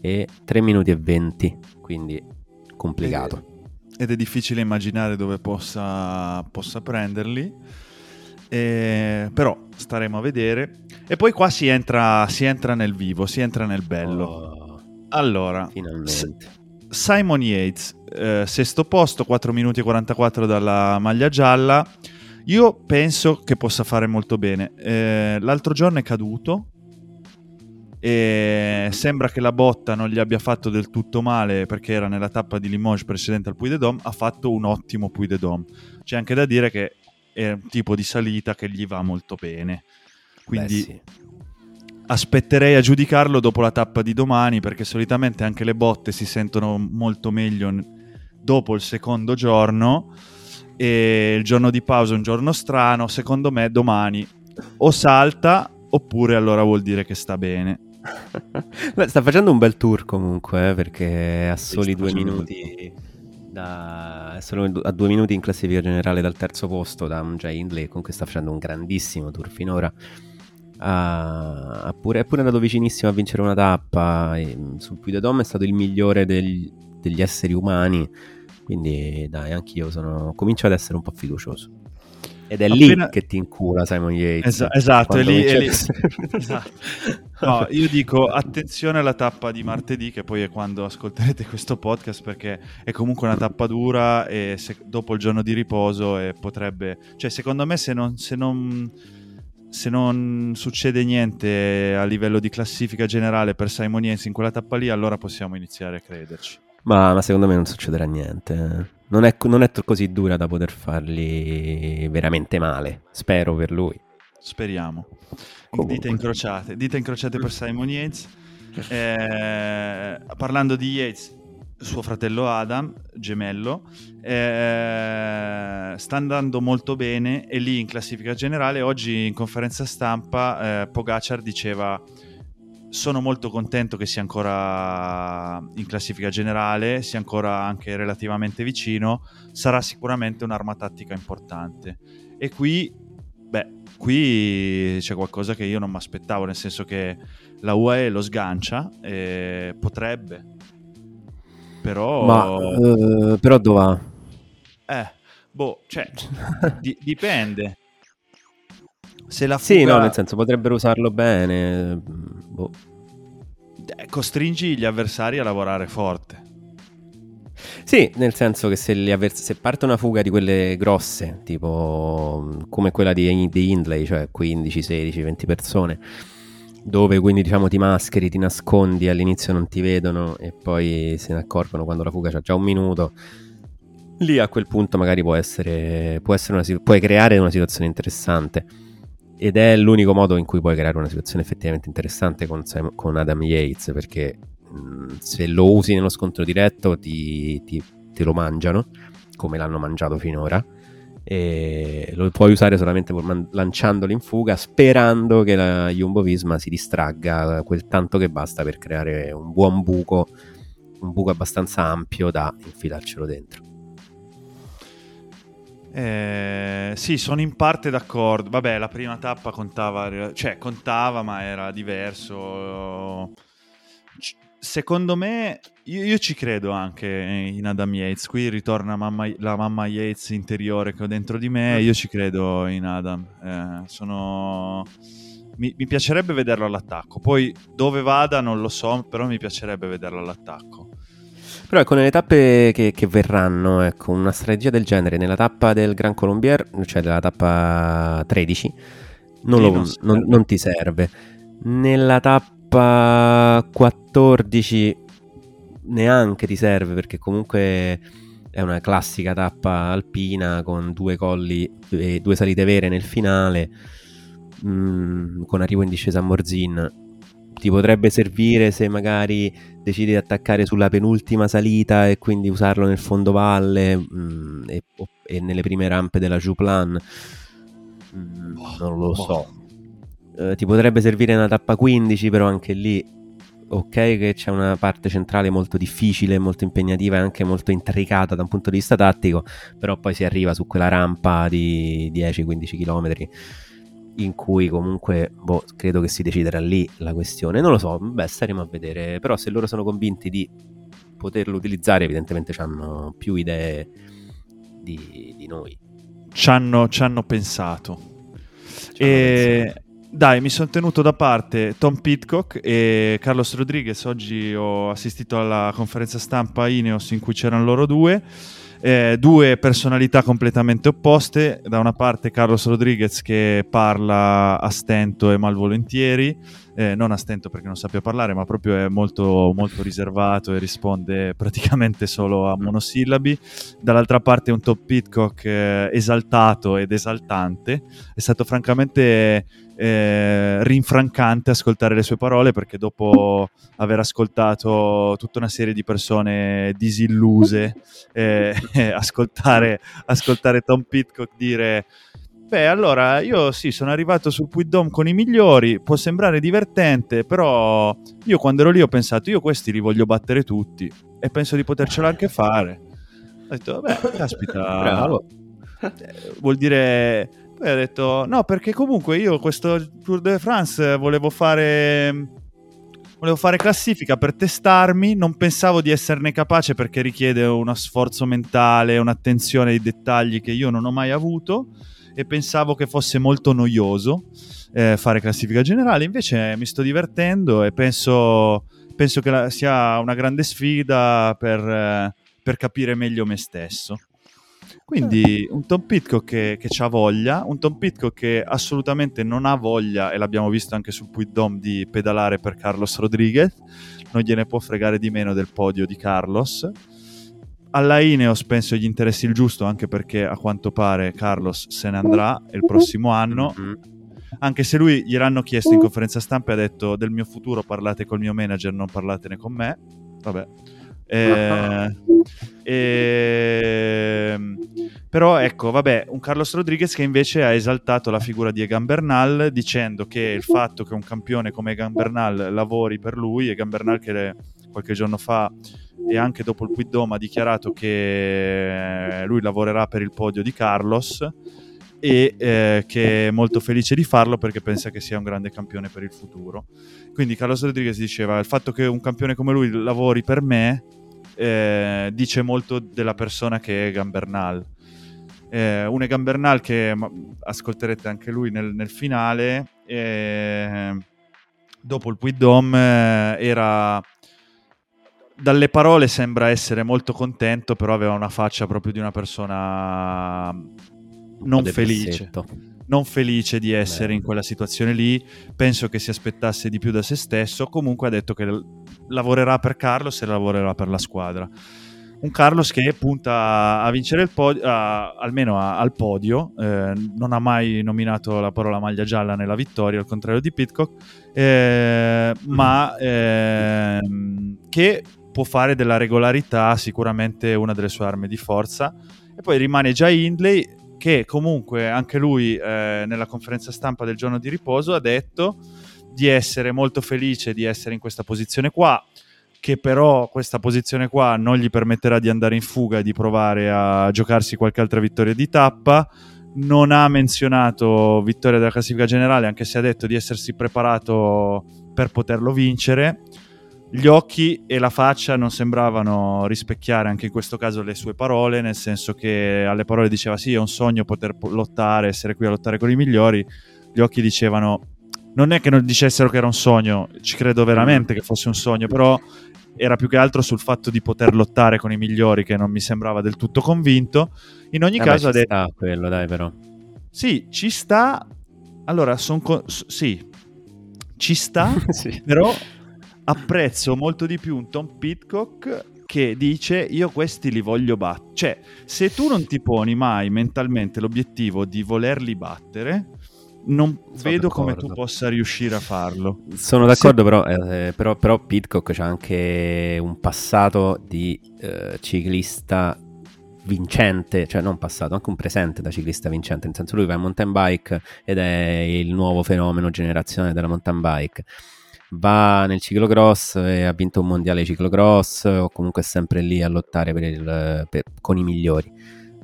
e 3 minuti e 20, quindi complicato. Ed è difficile immaginare dove possa, possa prenderli. Eh, però staremo a vedere. E poi qua si entra, si entra nel vivo, si entra nel bello. Oh, allora, finalmente. Simon Yates, eh, sesto posto, 4 minuti e 44 dalla maglia gialla. Io penso che possa fare molto bene. Eh, l'altro giorno è caduto, e sembra che la botta non gli abbia fatto del tutto male perché era nella tappa di Limoges precedente al Puy de Dôme, ha fatto un ottimo Puy de Dôme. C'è anche da dire che è un tipo di salita che gli va molto bene. Quindi Beh, sì. aspetterei a giudicarlo dopo la tappa di domani perché solitamente anche le botte si sentono molto meglio dopo il secondo giorno e il giorno di pausa è un giorno strano, secondo me domani o salta oppure allora vuol dire che sta bene. Beh, sta facendo un bel tour comunque, eh, perché ha soli due minuti. Da, è solo a due minuti in classifica generale dal terzo posto da Jay Hindley. Comunque sta facendo un grandissimo tour finora. Ha pure, è pure andato vicinissimo a vincere una tappa. sul Puy de Dôme è stato il migliore degli, degli esseri umani. Quindi, dai, anch'io sono, comincio ad essere un po' fiducioso. Ed è Appena... lì che ti incula Simon Yates. Esa- esatto, è lì, è lì. esatto. No, io dico attenzione alla tappa di martedì, che poi è quando ascolterete questo podcast, perché è comunque una tappa dura e se, dopo il giorno di riposo e potrebbe... Cioè, secondo me se non, se non, se non succede niente a livello di classifica generale per Simon Yates in quella tappa lì, allora possiamo iniziare a crederci. Ma, ma secondo me non succederà niente. Non è, non è così dura da poter fargli veramente male. Spero per lui. Speriamo. Comunque. Dite incrociate. Dite incrociate per Simon Yates. Eh, parlando di Yates, suo fratello Adam, gemello, eh, sta andando molto bene e lì in classifica generale oggi in conferenza stampa eh, Pogacar diceva sono molto contento che sia ancora in classifica generale, sia ancora anche relativamente vicino, sarà sicuramente un'arma tattica importante. E qui, beh, qui c'è qualcosa che io non mi aspettavo, nel senso che la UAE lo sgancia, e potrebbe, però... Ma, uh, però dove Eh, boh, cioè, di- dipende. Se la fuga... Sì, no, nel senso potrebbero usarlo bene. Boh. Eh, costringi gli avversari a lavorare forte. Sì, nel senso che se, avvers- se, parte una fuga di quelle grosse, tipo come quella di, di Hindley, cioè 15, 16, 20 persone, dove quindi diciamo ti mascheri, ti nascondi, all'inizio non ti vedono e poi se ne accorgono quando la fuga c'ha già un minuto, lì a quel punto magari può essere, può essere una, puoi creare una situazione interessante ed è l'unico modo in cui puoi creare una situazione effettivamente interessante con, con Adam Yates perché mh, se lo usi nello scontro diretto ti, ti, te lo mangiano come l'hanno mangiato finora e lo puoi usare solamente lanciandolo in fuga sperando che la Jumbo Visma si distragga quel tanto che basta per creare un buon buco un buco abbastanza ampio da infilarcelo dentro eh, sì, sono in parte d'accordo. Vabbè, la prima tappa contava, cioè contava, ma era diverso. secondo me, io, io, ci credo anche in Adam Yates. Qui ritorna mamma, la mamma Yates interiore che ho dentro di me. Io ci credo in Adam. Eh, sono... mi, mi, piacerebbe vederlo all'attacco. Poi dove vada non lo so, però mi piacerebbe vederlo all'attacco. Però ecco, nelle tappe che, che verranno, ecco, una strategia del genere, nella tappa del Gran Colombier, cioè della tappa 13, non, lo, non, non, non ti serve. Nella tappa tappa 14 neanche ti serve perché comunque è una classica tappa alpina con due colli e due salite vere nel finale mh, mm, con arrivo in discesa a Morzin ti potrebbe servire se magari decidi di attaccare sulla penultima salita e quindi usarlo nel fondovalle mh, mm, e, e, nelle prime rampe della Juplan? Mm, non lo so. Eh, ti potrebbe servire una tappa 15, però anche lì ok che c'è una parte centrale molto difficile, molto impegnativa e anche molto intricata da un punto di vista tattico, però poi si arriva su quella rampa di 10-15 km in cui comunque boh, credo che si deciderà lì la questione. Non lo so, beh, staremo a vedere, però se loro sono convinti di poterlo utilizzare, evidentemente hanno più idee di, di noi. Ci hanno, pensato. E... Pensato. Dai, mi sono tenuto da parte Tom Pitcock e Carlos Rodriguez. Oggi ho assistito alla conferenza stampa Ineos in cui c'erano loro due. Eh, due personalità completamente opposte. Da una parte Carlos Rodriguez che parla a stento e malvolentieri, eh, non a stento perché non sappia parlare, ma proprio è molto, molto riservato e risponde praticamente solo a monosillabi. Dall'altra parte un Tom Pitcock eh, esaltato ed esaltante. È stato francamente eh, rinfrancante ascoltare le sue parole perché dopo aver ascoltato tutta una serie di persone disilluse, eh, ascoltare, ascoltare Tom Pitcock dire Beh, allora io sì, sono arrivato sul Puy Dome con i migliori, può sembrare divertente, però io quando ero lì ho pensato, io questi li voglio battere tutti e penso di potercelo anche fare. Ho detto, beh, caspita, Bravo. Eh, vuol dire poi ha detto: No, perché comunque io questo Tour de France volevo fare. Volevo fare classifica per testarmi, non pensavo di esserne capace perché richiede uno sforzo mentale, un'attenzione ai dettagli che io non ho mai avuto e pensavo che fosse molto noioso eh, fare classifica generale, invece mi sto divertendo e penso, penso che la, sia una grande sfida per, eh, per capire meglio me stesso. Quindi un Tom Pitcock che, che ha voglia, un Tom Pitcock che assolutamente non ha voglia, e l'abbiamo visto anche sul Puy Dom, di pedalare per Carlos Rodriguez, non gliene può fregare di meno del podio di Carlos. Alla Ineos penso gli interessi il giusto, anche perché a quanto pare Carlos se ne andrà il prossimo anno. Mm-hmm. Anche se lui gliel'hanno chiesto in conferenza stampa e ha detto del mio futuro parlate col mio manager, non parlatene con me. Vabbè, eh, eh, però ecco, vabbè, un Carlos Rodriguez che invece ha esaltato la figura di Egan Bernal dicendo che il fatto che un campione come Egan Bernal lavori per lui, Egan Bernal che qualche giorno fa e anche dopo il Quid Dome ha dichiarato che lui lavorerà per il podio di Carlos e eh, che è molto felice di farlo perché pensa che sia un grande campione per il futuro. Quindi Carlos Rodriguez diceva il fatto che un campione come lui lavori per me eh, dice molto della persona che è Gambernal. Eh, un Egan Bernal che ma, ascolterete anche lui nel, nel finale, eh, dopo il Puy Dome, eh, era dalle parole sembra essere molto contento, però aveva una faccia proprio di una persona non felice. Non felice di essere Beh. in quella situazione lì, penso che si aspettasse di più da se stesso. Comunque ha detto che lavorerà per Carlos e lavorerà per la squadra. Un Carlos che punta a vincere il podio, a, almeno a, al podio, eh, non ha mai nominato la parola maglia gialla nella vittoria, al contrario di Pitcock, eh, ma eh, che può fare della regolarità sicuramente una delle sue armi di forza. E poi rimane già Hindley, che comunque anche lui eh, nella conferenza stampa del giorno di riposo ha detto di essere molto felice di essere in questa posizione qua, che però questa posizione qua non gli permetterà di andare in fuga e di provare a giocarsi qualche altra vittoria di tappa. Non ha menzionato vittoria della classifica generale, anche se ha detto di essersi preparato per poterlo vincere. Gli occhi e la faccia non sembravano rispecchiare anche in questo caso le sue parole, nel senso che alle parole diceva sì, è un sogno poter lottare, essere qui a lottare con i migliori, gli occhi dicevano non è che non dicessero che era un sogno, ci credo veramente che fosse un sogno, però era più che altro sul fatto di poter lottare con i migliori che non mi sembrava del tutto convinto. In ogni eh caso ha detto... Sta quello, dai però. Sì, ci sta. Allora, sono... Co- sì, ci sta, sì. però apprezzo molto di più un Tom Pitcock che dice io questi li voglio battere. Cioè, se tu non ti poni mai mentalmente l'obiettivo di volerli battere, non Sono vedo d'accordo. come tu possa riuscire a farlo. Sono d'accordo, se... però, eh, però, però Pitcock c'ha anche un passato di eh, ciclista vincente, cioè non passato, anche un presente da ciclista vincente, nel senso lui va in mountain bike ed è il nuovo fenomeno generazionale della mountain bike. Va nel ciclocross e ha vinto un mondiale ciclocross o comunque è sempre lì a lottare per il, per, con i migliori.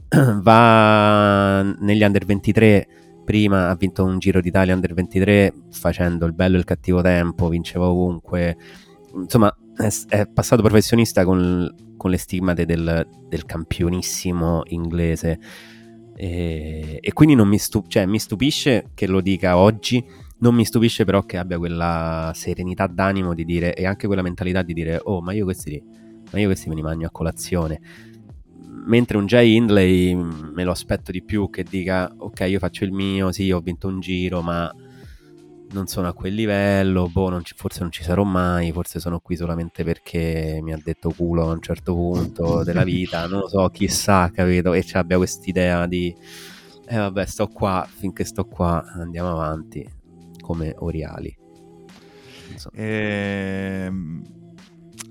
Va negli under 23 prima ha vinto un Giro d'Italia Under 23 facendo il bello e il cattivo tempo, vinceva ovunque. Insomma, è, è passato professionista con, con le stigmate del, del campionissimo inglese. E, e, quindi non mi, stup- cioè, mi stupisce che lo dica oggi, non mi stupisce però che abbia quella serenità d'animo di dire e anche quella mentalità di dire oh ma io questi, ma io questi me li mangio a colazione mentre un Jay Hindley mm, me lo aspetto di più che dica ok io faccio il mio, sì ho vinto un giro ma non sono a quel livello, boh, non ci, forse non ci sarò mai, forse sono qui solamente perché mi ha detto culo a un certo punto della vita, non lo so, chissà, capito? E abbia quest'idea di, eh vabbè, sto qua, finché sto qua andiamo avanti, come Oriali. So. Ehm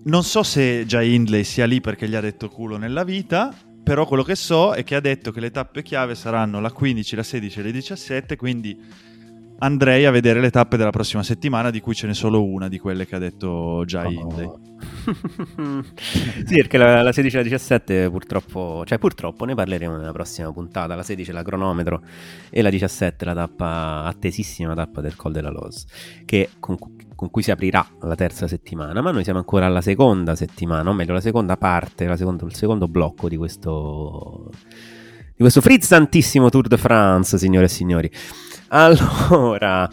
non so se già Hindley sia lì perché gli ha detto culo nella vita, però quello che so è che ha detto che le tappe chiave saranno la 15, la 16 e le 17, quindi andrei a vedere le tappe della prossima settimana, di cui ce n'è solo una di quelle che ha detto già oh. Sì, perché la, la 16 e la 17 purtroppo, cioè purtroppo ne parleremo nella prossima puntata. La 16 è la cronometro e la 17 la tappa, attesissima tappa del Col della Loz, che con, con, cui si aprirà la terza settimana. Ma noi siamo ancora alla seconda settimana, o meglio, la seconda parte, la seconda, il secondo blocco di questo, di questo frizzantissimo Tour de France, signore e signori. Allora,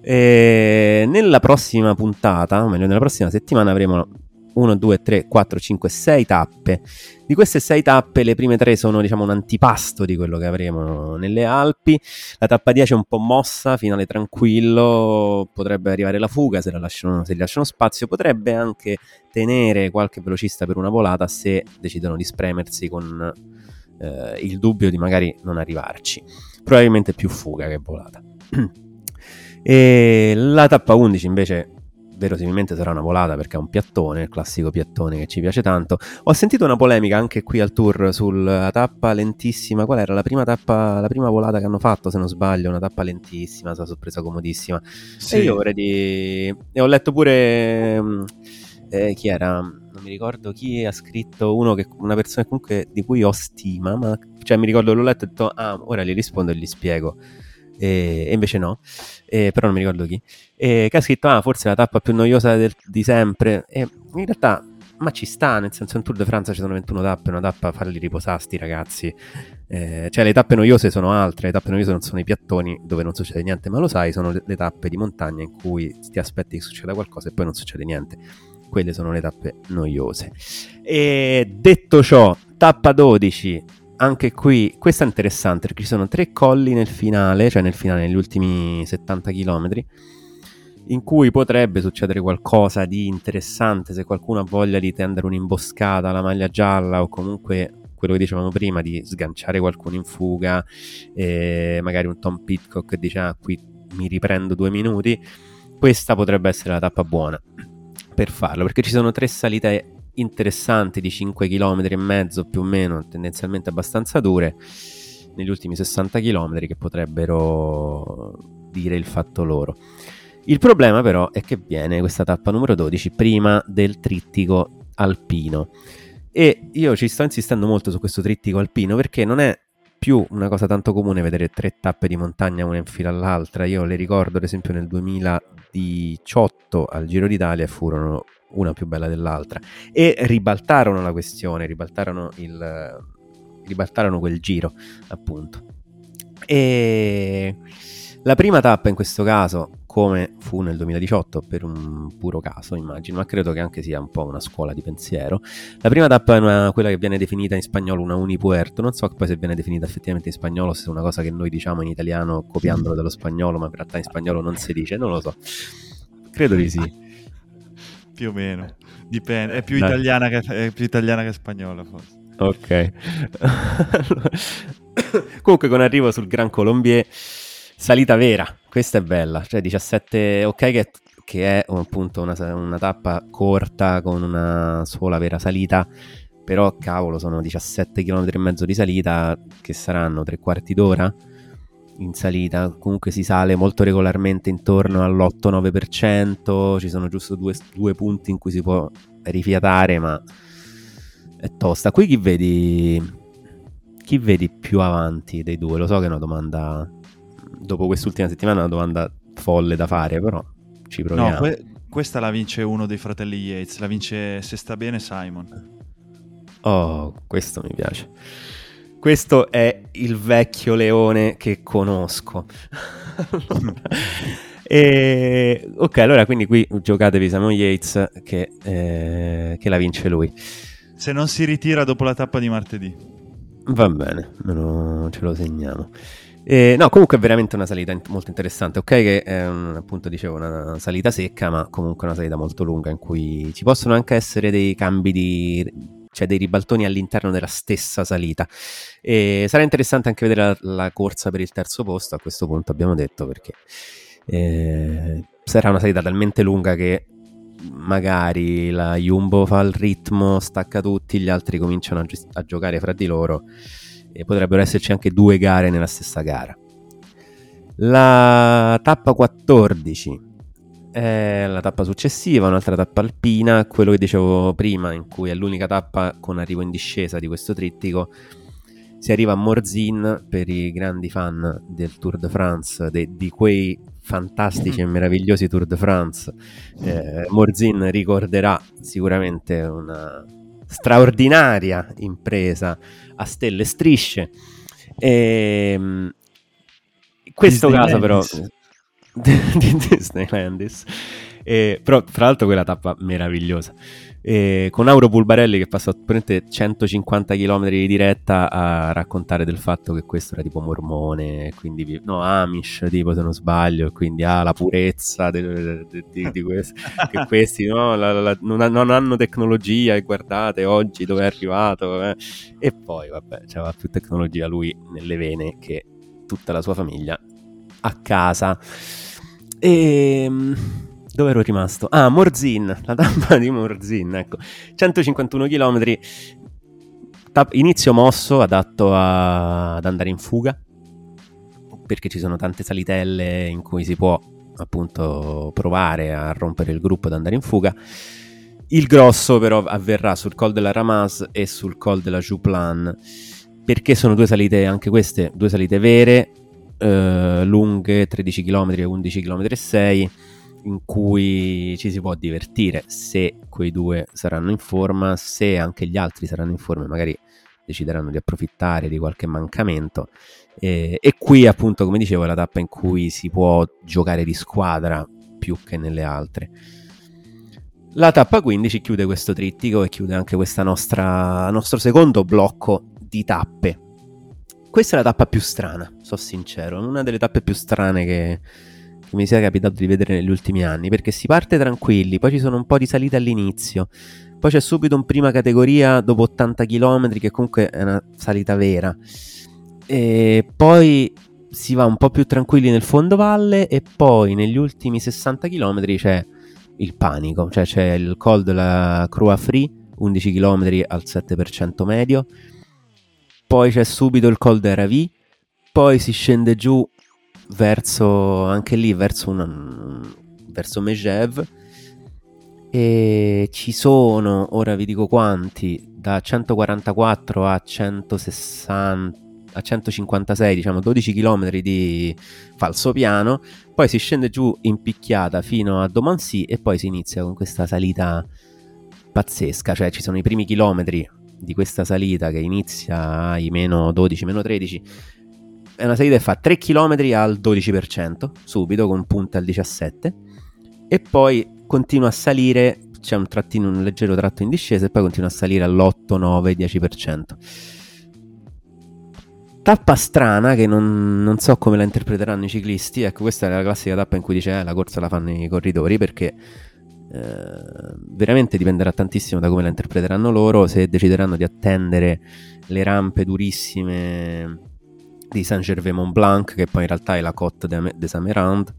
eh, nella prossima puntata, o meglio, nella prossima settimana avremo 1, 2, 3, 4, 5, 6 tappe. Di queste 6 tappe, le prime 3 sono diciamo un antipasto di quello che avremo nelle Alpi. La tappa 10 è un po' mossa, finale tranquillo, potrebbe arrivare la fuga se, la lasciano, se gli lasciano spazio, potrebbe anche tenere qualche velocista per una volata se decidono di spremersi con eh, il dubbio di magari non arrivarci probabilmente più fuga che volata. e la tappa 11 invece verosimilmente sarà una volata perché è un piattone, il classico piattone che ci piace tanto. Ho sentito una polemica anche qui al tour sulla tappa lentissima. Qual era la prima tappa, la prima volata che hanno fatto, se non sbaglio, una tappa lentissima, una sorpresa comodissima. Sì. E io vorrei di... E ho letto pure... Mm, eh, chi era? Non mi ricordo chi ha scritto uno che, una persona comunque di cui ho stima, ma cioè mi ricordo l'ho letto e ho detto, ah, ora gli rispondo e gli spiego. E, e invece no, e, però non mi ricordo chi. E, che ha scritto, ah, forse la tappa più noiosa del, di sempre. E in realtà, ma ci sta, nel senso, in Tour de France ci sono 21 tappe, una tappa farli riposare sti ragazzi. Eh, cioè, le tappe noiose sono altre, le tappe noiose non sono i piattoni dove non succede niente, ma lo sai, sono le, le tappe di montagna in cui ti aspetti che succeda qualcosa e poi non succede niente. Quelle sono le tappe noiose. E detto ciò, tappa 12 anche qui, questo è interessante perché ci sono tre colli nel finale, cioè nel finale, negli ultimi 70 km, in cui potrebbe succedere qualcosa di interessante se qualcuno ha voglia di tendere un'imboscata alla maglia gialla o comunque quello che dicevamo prima di sganciare qualcuno in fuga, e magari un Tom Pitcock dice ah qui mi riprendo due minuti, questa potrebbe essere la tappa buona per farlo perché ci sono tre salite interessanti di 5 km e mezzo più o meno, tendenzialmente abbastanza dure, negli ultimi 60 km che potrebbero dire il fatto loro. Il problema però è che viene questa tappa numero 12 prima del trittico alpino e io ci sto insistendo molto su questo trittico alpino perché non è più una cosa tanto comune vedere tre tappe di montagna una in fila all'altra. Io le ricordo ad esempio nel 2018 al Giro d'Italia furono una più bella dell'altra. E ribaltarono la questione, ribaltarono, il, ribaltarono quel giro, appunto. E la prima tappa in questo caso, come fu nel 2018 per un puro caso, immagino, ma credo che anche sia un po' una scuola di pensiero. La prima tappa è una, quella che viene definita in spagnolo una unipuerto, non so poi se viene definita effettivamente in spagnolo, se è una cosa che noi diciamo in italiano copiandolo dallo spagnolo, ma in realtà in spagnolo non si dice, non lo so. Credo di sì. più o meno, dipende, è più, italiana che, è più italiana che spagnola forse. Ok. Comunque con arrivo sul Gran Colombier salita vera, questa è bella, cioè 17, ok che, che è appunto una, una, tappa corta con una sola vera salita, però cavolo sono 17 km e mezzo di salita che saranno tre quarti d'ora in salita, comunque si sale molto regolarmente intorno all'8-9%, ci sono giusto due, due punti in cui si può rifiatare, ma è tosta. Qui chi vedi, chi vedi più avanti dei due? Lo so che è una domanda dopo quest'ultima settimana una domanda folle da fare, però ci proviamo. No, que- questa la vince uno dei fratelli Yates, la vince se sta bene Simon. Oh, questo mi piace. Questo è il vecchio leone che conosco. e, ok, allora quindi qui giocatevi Simon Yates che, eh, che la vince lui. Se non si ritira dopo la tappa di martedì. Va bene, lo, ce lo segniamo. Eh, no, comunque è veramente una salita molto interessante. Ok, che è un, appunto dicevo una salita secca, ma comunque una salita molto lunga in cui ci possono anche essere dei cambi di. cioè dei ribaltoni all'interno della stessa salita. E sarà interessante anche vedere la, la corsa per il terzo posto. A questo punto abbiamo detto perché eh, sarà una salita talmente lunga che magari la Jumbo fa il ritmo, stacca tutti, gli altri cominciano a, gi- a giocare fra di loro e potrebbero esserci anche due gare nella stessa gara. La tappa 14 è la tappa successiva, un'altra tappa alpina, quello che dicevo prima, in cui è l'unica tappa con arrivo in discesa di questo trittico. Si arriva a Morzin per i grandi fan del Tour de France, de, di quei fantastici e meravigliosi Tour de France. Eh, Morzin ricorderà sicuramente una straordinaria impresa a stelle e strisce. E, ehm, in questo caso però di Disneylandis e, però fra l'altro quella tappa meravigliosa e, con Auro Pulbarelli che passa 150 km di diretta a raccontare del fatto che questo era tipo mormone quindi no Amish tipo se non sbaglio quindi ha ah, la purezza de, de, de, di questo che questi no, la, la, non, non, hanno tecnologia e guardate oggi dove è arrivato eh. e poi vabbè c'aveva più tecnologia lui nelle vene che tutta la sua famiglia a casa e ehm, dove ero rimasto? Ah, Morzin, la tappa di Morzin, ecco. 151 km, inizio mosso, adatto a- ad andare in fuga, perché ci sono tante salitelle in cui si può appunto provare a rompere il gruppo ad andare in fuga. Il grosso però avverrà sul col della Ramaz e sul col della Jouplan, perché sono due salite, anche queste, due salite vere, eh, lunghe, 13 km, 11 km e 6 in cui ci si può divertire se quei due saranno in forma, se anche gli altri saranno in forma, magari decideranno di approfittare di qualche mancamento. E, e qui, appunto, come dicevo, è la tappa in cui si può giocare di squadra più che nelle altre. La tappa 15 chiude questo trittico e chiude anche questo nostro secondo blocco di tappe. Questa è la tappa più strana, so sincero, una delle tappe più strane che, che mi sia capitato di vedere negli ultimi anni, perché si parte tranquilli, poi ci sono un po' di salite all'inizio, poi c'è subito un prima categoria dopo 80 km che comunque è una salita vera, e poi si va un po' più tranquilli nel fondovalle e poi negli ultimi 60 km c'è il panico, cioè c'è il col della Croix Free, 11 km al 7% medio, poi c'è subito il col della Ravi, poi si scende giù verso anche lì verso, una, verso Mejev e ci sono ora vi dico quanti da 144 a 160 a 156 diciamo 12 km di falso poi si scende giù in picchiata fino a Domancy e poi si inizia con questa salita pazzesca, cioè ci sono i primi chilometri di questa salita che inizia ai meno 12, meno 13. È una salita che fa 3 km al 12%, subito con punta al 17%, e poi continua a salire, c'è un trattino, un leggero tratto in discesa, e poi continua a salire all'8, 9, 10%. Tappa strana che non, non, so come la interpreteranno i ciclisti. Ecco, questa è la classica tappa in cui dice eh, la corsa la fanno i corridori perché eh, veramente dipenderà tantissimo da come la interpreteranno loro, se decideranno di attendere le rampe durissime di Saint-Gervais-Mont Blanc, che poi in realtà è la Côte de Samerand.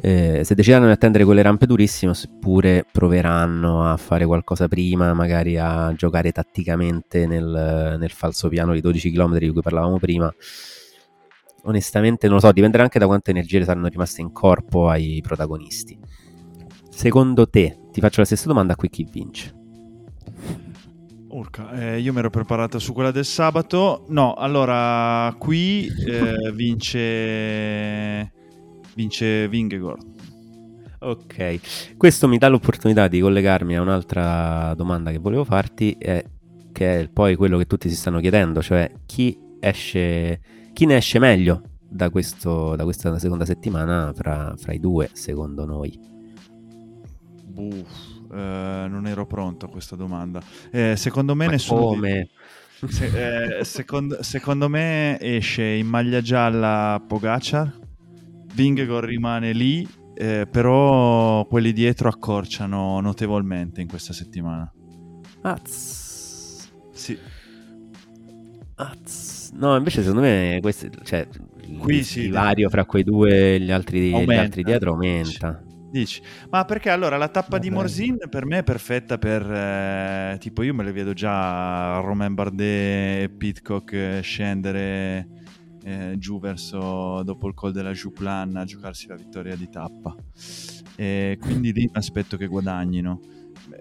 Eh, se decideranno di attendere quelle rampe durissime, oppure proveranno a fare qualcosa prima, magari a giocare tatticamente nel, nel falso piano di 12 km di cui parlavamo prima. Onestamente non lo so, dipenderà anche da quante energie saranno rimaste in corpo ai protagonisti. Secondo te, ti faccio la stessa domanda qui, chi vince? Urca, eh, io mi ero preparato su quella del sabato. No, allora qui eh, vince vince Vingegord. Ok, questo mi dà l'opportunità di collegarmi a un'altra domanda che volevo farti, eh, che è poi quello che tutti si stanno chiedendo, cioè chi esce, chi ne esce meglio da, questo, da questa seconda settimana fra, fra i due, secondo noi? Buff, eh, non ero pronto a questa domanda. Eh, secondo me Ma nessuno. Come? Di... Se, eh, secondo, secondo, me esce in maglia gialla Pogacar, Vingegaard rimane lì, eh, però quelli dietro accorciano notevolmente in questa settimana. Az. Sì. Az. No, invece secondo me questo, cioè, Qui il sì, divario fra quei due e gli altri, aumenta. gli altri dietro aumenta. Dici, ma perché allora la tappa di Morzin per me è perfetta per eh, tipo io me le vedo già Romain Bardet e Pitcock eh, scendere eh, giù verso dopo il col della Jouplan a giocarsi la vittoria di tappa. E quindi lì mi aspetto che guadagnino.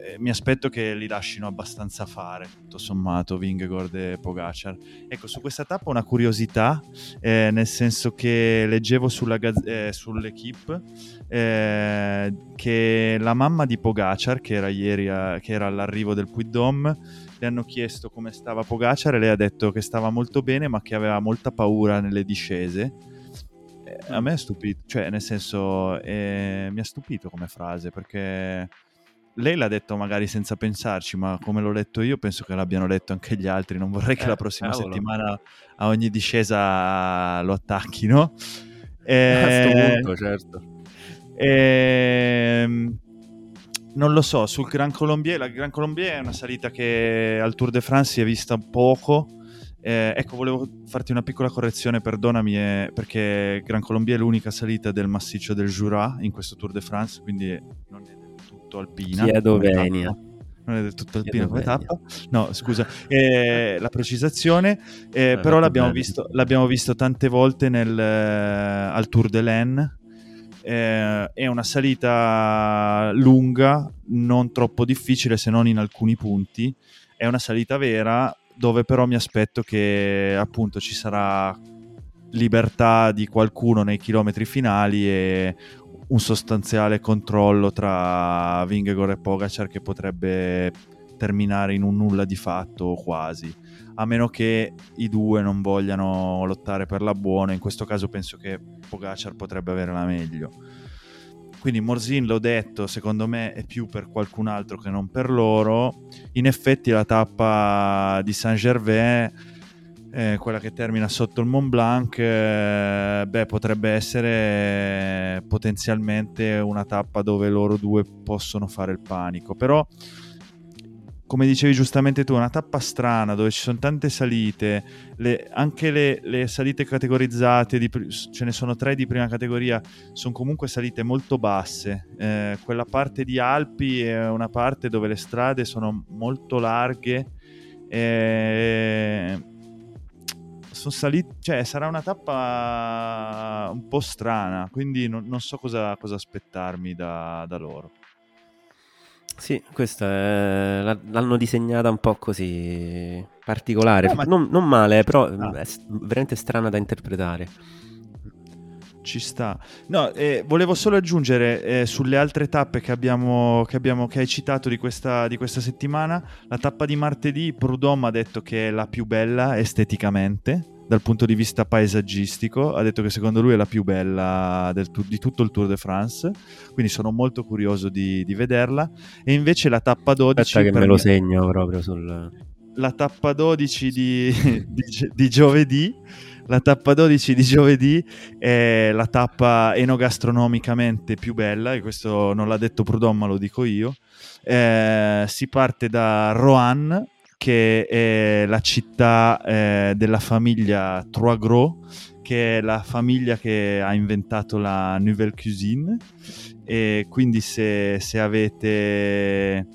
Eh, mi aspetto che li lasciano abbastanza fare, tutto sommato, Vingegaard e Pogacar. Ecco, su questa tappa una curiosità, eh, nel senso che leggevo sulla gaz- eh, sull'equipe eh, che la mamma di Pogacar, che era ieri a- che era all'arrivo del Dôme, le hanno chiesto come stava Pogacar e lei ha detto che stava molto bene ma che aveva molta paura nelle discese. Eh, a me è stupito, cioè nel senso eh, mi ha stupito come frase perché lei l'ha detto magari senza pensarci, ma come l'ho letto io penso che l'abbiano letto anche gli altri. Non vorrei che Eh, la prossima cavolo. settimana a ogni discesa lo attacchino. A sto Eh, punto, certo. Ehm, non lo so, sul Gran Colombier, la Gran Colombier è una salita che al Tour de France si è vista poco. Eh, ecco, volevo farti una piccola correzione, perdonami, eh, perché Gran Colombier è l'unica salita del massiccio del Jura in questo Tour de France, quindi non è tutto alpina. Chiedo come venia. tappa. Non è del tutto alpina come tappa. No, scusa, eh, la precisazione. eh, Eh, però l'abbiamo visto, l'abbiamo visto tante volte nel, eh, al Tour de l'Aisne. Eh, è una salita lunga, non troppo difficile se non in alcuni punti. È una salita vera dove però mi aspetto che appunto ci sarà libertà di qualcuno nei chilometri finali e un sostanziale controllo tra Vingegaard e Pogacar che potrebbe terminare in un nulla di fatto o quasi. A meno che i due non vogliano lottare per la buona in questo caso penso che Pogacar potrebbe avere la meglio. Quindi Morzin l'ho detto secondo me è più per qualcun altro che non per loro. In effetti la tappa di Saint-Gervais eh, quella che termina sotto il Mont Blanc, eh, beh, potrebbe essere potenzialmente una tappa dove loro due possono fare il panico. Però, come dicevi giustamente tu, è una tappa strana dove ci sono tante salite, le- anche le, le salite categorizzate, di ce ne sono tre di prima categoria, sono comunque salite molto basse. Eh, quella parte di Alpi è una parte dove le strade sono molto larghe. E sono saliti, cioè sarà una tappa un po' strana, quindi non, non so cosa, cosa aspettarmi da, da loro. Sì, questa è... l'hanno disegnata un po' così particolare, No, ma- non, non male, però Ah. è veramente strana da interpretare. Ci sta. No, eh, volevo solo aggiungere eh, sulle altre tappe che abbiamo, che, abbiamo, che hai citato di questa, di questa, settimana, la tappa di martedì, Prudhomme ha detto che è la più bella esteticamente, dal punto di vista paesaggistico, ha detto che secondo lui è la più bella del, di tutto il Tour de France, quindi sono molto curioso di, di vederla. E invece la tappa 12... Aspetta che me lo segno proprio sul... La tappa 12 di, di, di giovedì la tappa 12 di giovedì è la tappa enogastronomicamente più bella, e questo non l'ha detto Prudhomme, ma lo dico io. Eh, si parte da Roanne, che è la città eh, della famiglia Trois Gros, che è la famiglia che ha inventato la Nouvelle Cuisine. E quindi se, se avete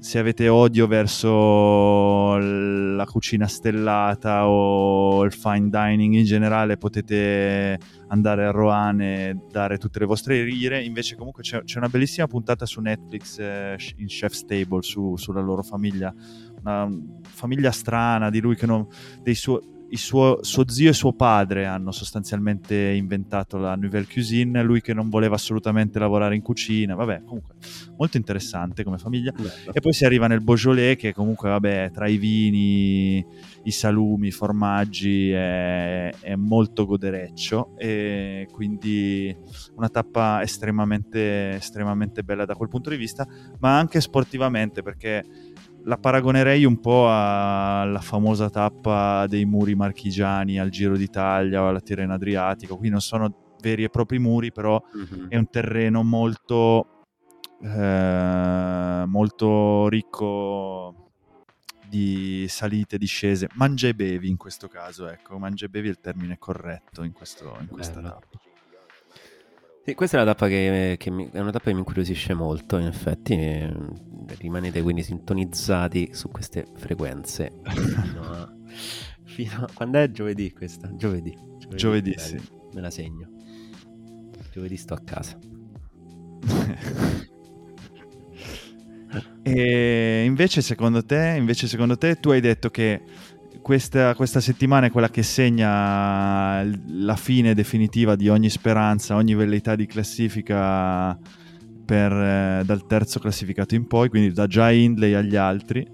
se avete odio verso la cucina stellata o il fine dining in generale potete andare a Roane e dare tutte le vostre ire invece comunque c'è, c'è una bellissima puntata su Netflix eh, in Chef's Table su, sulla loro famiglia una famiglia strana di lui che non dei suoi suo, suo, zio e suo padre hanno sostanzialmente inventato la Nouvelle Cuisine, lui che non voleva assolutamente lavorare in cucina, vabbè, comunque molto interessante come famiglia. Bello. E poi si arriva nel Beaujolais che comunque, vabbè, tra i vini, i salumi, i formaggi è, è molto godereccio e quindi una tappa estremamente, estremamente bella da quel punto di vista, ma anche sportivamente perché la paragonerei un po' alla famosa tappa dei muri marchigiani al Giro d'Italia o alla Tirreno Adriatico. Qui non sono veri e propri muri, però mm-hmm. è un terreno molto, eh, molto ricco di salite, discese. Mangia e bevi in questo caso, ecco, mangia e bevi è il termine corretto in, questo, in questa Bello. tappa. Sì, questa è, una tappa che, che mi, è una tappa che mi incuriosisce molto, in effetti rimanete quindi sintonizzati su queste frequenze fino a, fino a, quando è giovedì questa? Giovedì. Giovedì, giovedì sì. Me la segno. Giovedì sto a casa. e invece secondo te, invece secondo te tu hai detto che questa, questa, settimana è quella che segna la fine definitiva di ogni speranza, ogni velleità di classifica per, eh, dal terzo classificato in poi, quindi da già Hindley agli altri.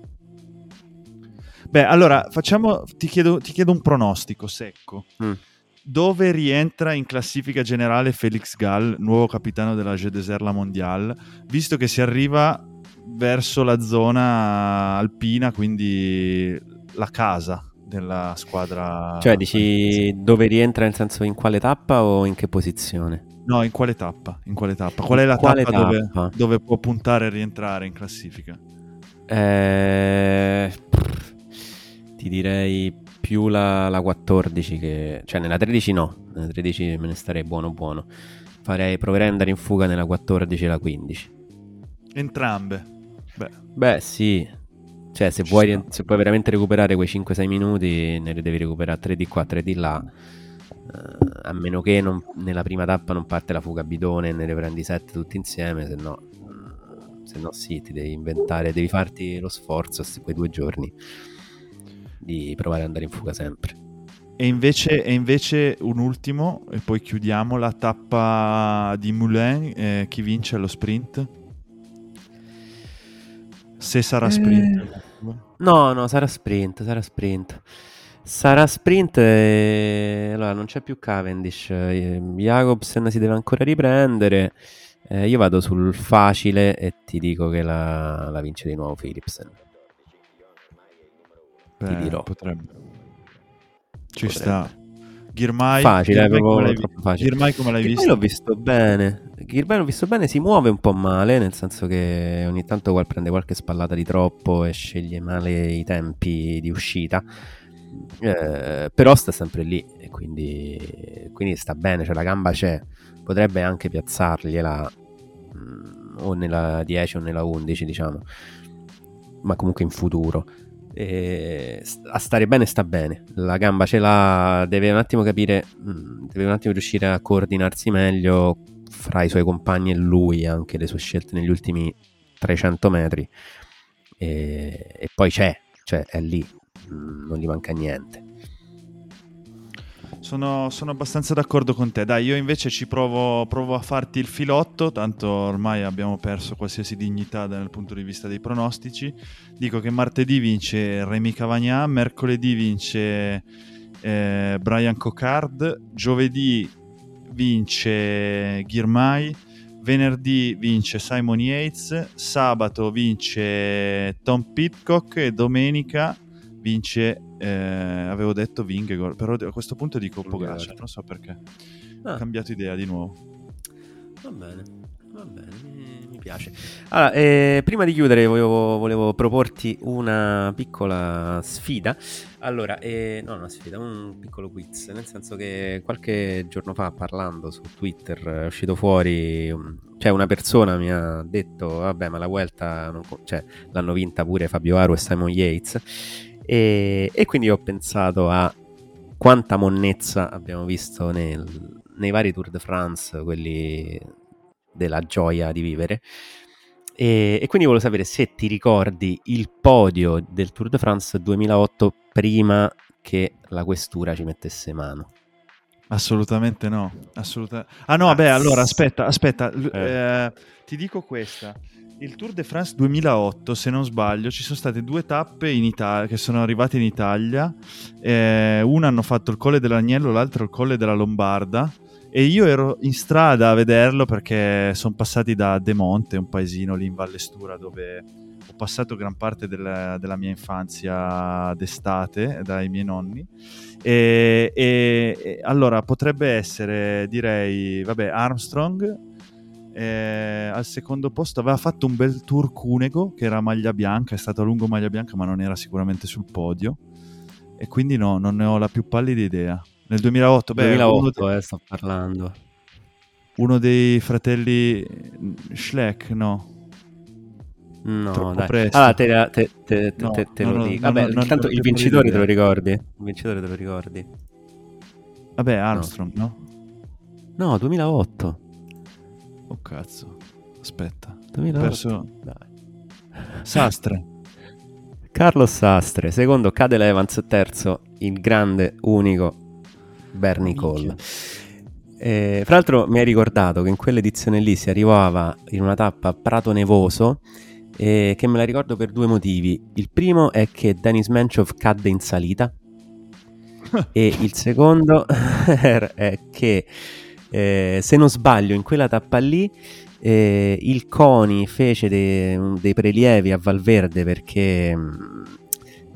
Beh, allora facciamo, ti chiedo, ti chiedo un pronostico secco. Mm. Dove rientra in classifica generale Felix Gall, nuovo capitano della Jeu Desert La Mondiale, visto che si arriva verso la zona alpina, quindi la casa della squadra. Cioè, dici dove rientra nel senso in quale tappa o in che posizione? No, in quale tappa? In quale tappa? Qual è la tappa, tappa? Dove, dove, può puntare a rientrare in classifica? Eh, ti direi più la, la, 14 che... Cioè nella 13 no, nella 13 me ne starei buono buono. Farei, proverei ad andare in fuga nella 14 e la 15. Entrambe? Beh, Beh sì, cioè, se vuoi, se puoi, veramente recuperare quei 5-6 minuti, ne devi recuperare 3 di qua, 3 di là. Uh, a meno che non, nella prima tappa non parte la fuga bidone e ne prendi 7 tutti insieme, se no, uh, se no sì, ti devi inventare, devi farti lo sforzo quei due giorni di provare ad andare in fuga sempre. E invece, e invece, un ultimo, e poi chiudiamo, la tappa di Moulin, eh, chi vince allo sprint? Se sarà sprint. Eh... No, no, sarà sprint, sarà sprint. Sarà sprint e... Allora, non c'è più Cavendish. Eh, Jacobsen si deve ancora riprendere. Eh, io vado sul facile e ti dico che la, la vince di nuovo Philipsen. Beh, ti dirò. Potrebbe. Ci potrebbe. sta. Girmai, facile, Girmai, come facile. Girmai come l'hai Girmai visto? l'ho visto bene. Girmai l'ho visto bene, si muove un po' male, nel senso che ogni tanto prende qualche spallata di troppo e sceglie male i tempi di uscita. Eh, però sta sempre lì e quindi, quindi, sta bene, cioè la gamba c'è. Potrebbe anche piazzargliela mm, o nella 10 o nella 11, diciamo, ma comunque in futuro e a stare bene sta bene. La gamba ce l'ha, deve un attimo capire, mm, deve un attimo riuscire a coordinarsi meglio fra i suoi compagni e lui, anche le sue scelte negli ultimi 300 metri. E, e poi c'è, cioè è lì, mm, non gli manca niente. Sono, sono, abbastanza d'accordo con te. Dai, io invece ci provo, provo, a farti il filotto, tanto ormai abbiamo perso qualsiasi dignità dal punto di vista dei pronostici. Dico che martedì vince Remy Cavagna, mercoledì vince eh, Brian Cocard, giovedì vince Girmay, venerdì vince Simon Yates, sabato vince Tom Pitcock e domenica vince eh, avevo detto Vingegaard, però a questo punto dico Pogacar, non so perché. Ah. Ho cambiato idea di nuovo. Va bene, va bene, mi, piace. Allora, eh, prima di chiudere volevo, volevo, proporti una piccola sfida. Allora, eh, no, una sfida, un piccolo quiz, nel senso che qualche giorno fa parlando su Twitter è uscito fuori, cioè una persona mi ha detto, vabbè ma la Vuelta, cioè, l'hanno vinta pure Fabio Aru e Simon Yates e, e quindi ho pensato a quanta monnezza abbiamo visto nel, nei vari Tour de France, quelli della gioia di vivere. E, e, quindi volevo sapere se ti ricordi il podio del Tour de France 2008 prima che la questura ci mettesse mano. Assolutamente no. Assoluta... Ah no, vabbè, allora aspetta, aspetta, eh. Eh, ti dico questa. Il Tour de France 2008, se non sbaglio, ci sono state due tappe in Italia, che sono arrivate in Italia. Eh, una hanno fatto il Colle dell'Agnello, l'altra il Colle della Lombarda. E io ero in strada a vederlo perché sono passati da De Monte, un paesino lì in Vallestura, dove ho passato gran parte della, della mia infanzia d'estate dai miei nonni. E, e, e allora potrebbe essere, direi, vabbè, Armstrong eh, al secondo posto aveva fatto un bel tour Cunego che era maglia bianca, è stato a lungo maglia bianca ma non era sicuramente sul podio e quindi no, non ne ho la più pallida idea. Nel 2008, beh, 2008 de... eh, sto parlando. Uno dei fratelli Schleck, no. No, Troppo dai. Presto. Allora, te, te, te, no, te lo no, dico. No, Vabbè, intanto il vincitore te lo ricordi? Il vincitore te lo ricordi? Vabbè, Armstrong, no? No, 2008. Oh cazzo. Aspetta. 2008. Ho perso... Dai. Sastre. Carlos Sastre, secondo Cadel Evans, terzo il grande, unico Bernie Cole. Eh, fra l'altro mi hai ricordato che in quell'edizione lì si arrivava in una tappa a Prato Nevoso eh, che me la ricordo per due motivi. Il primo è che Denis Menchov cadde in salita e il secondo è che eh, se non sbaglio, in quella tappa lì eh, il CONI fece de- dei prelievi a Valverde perché, mm,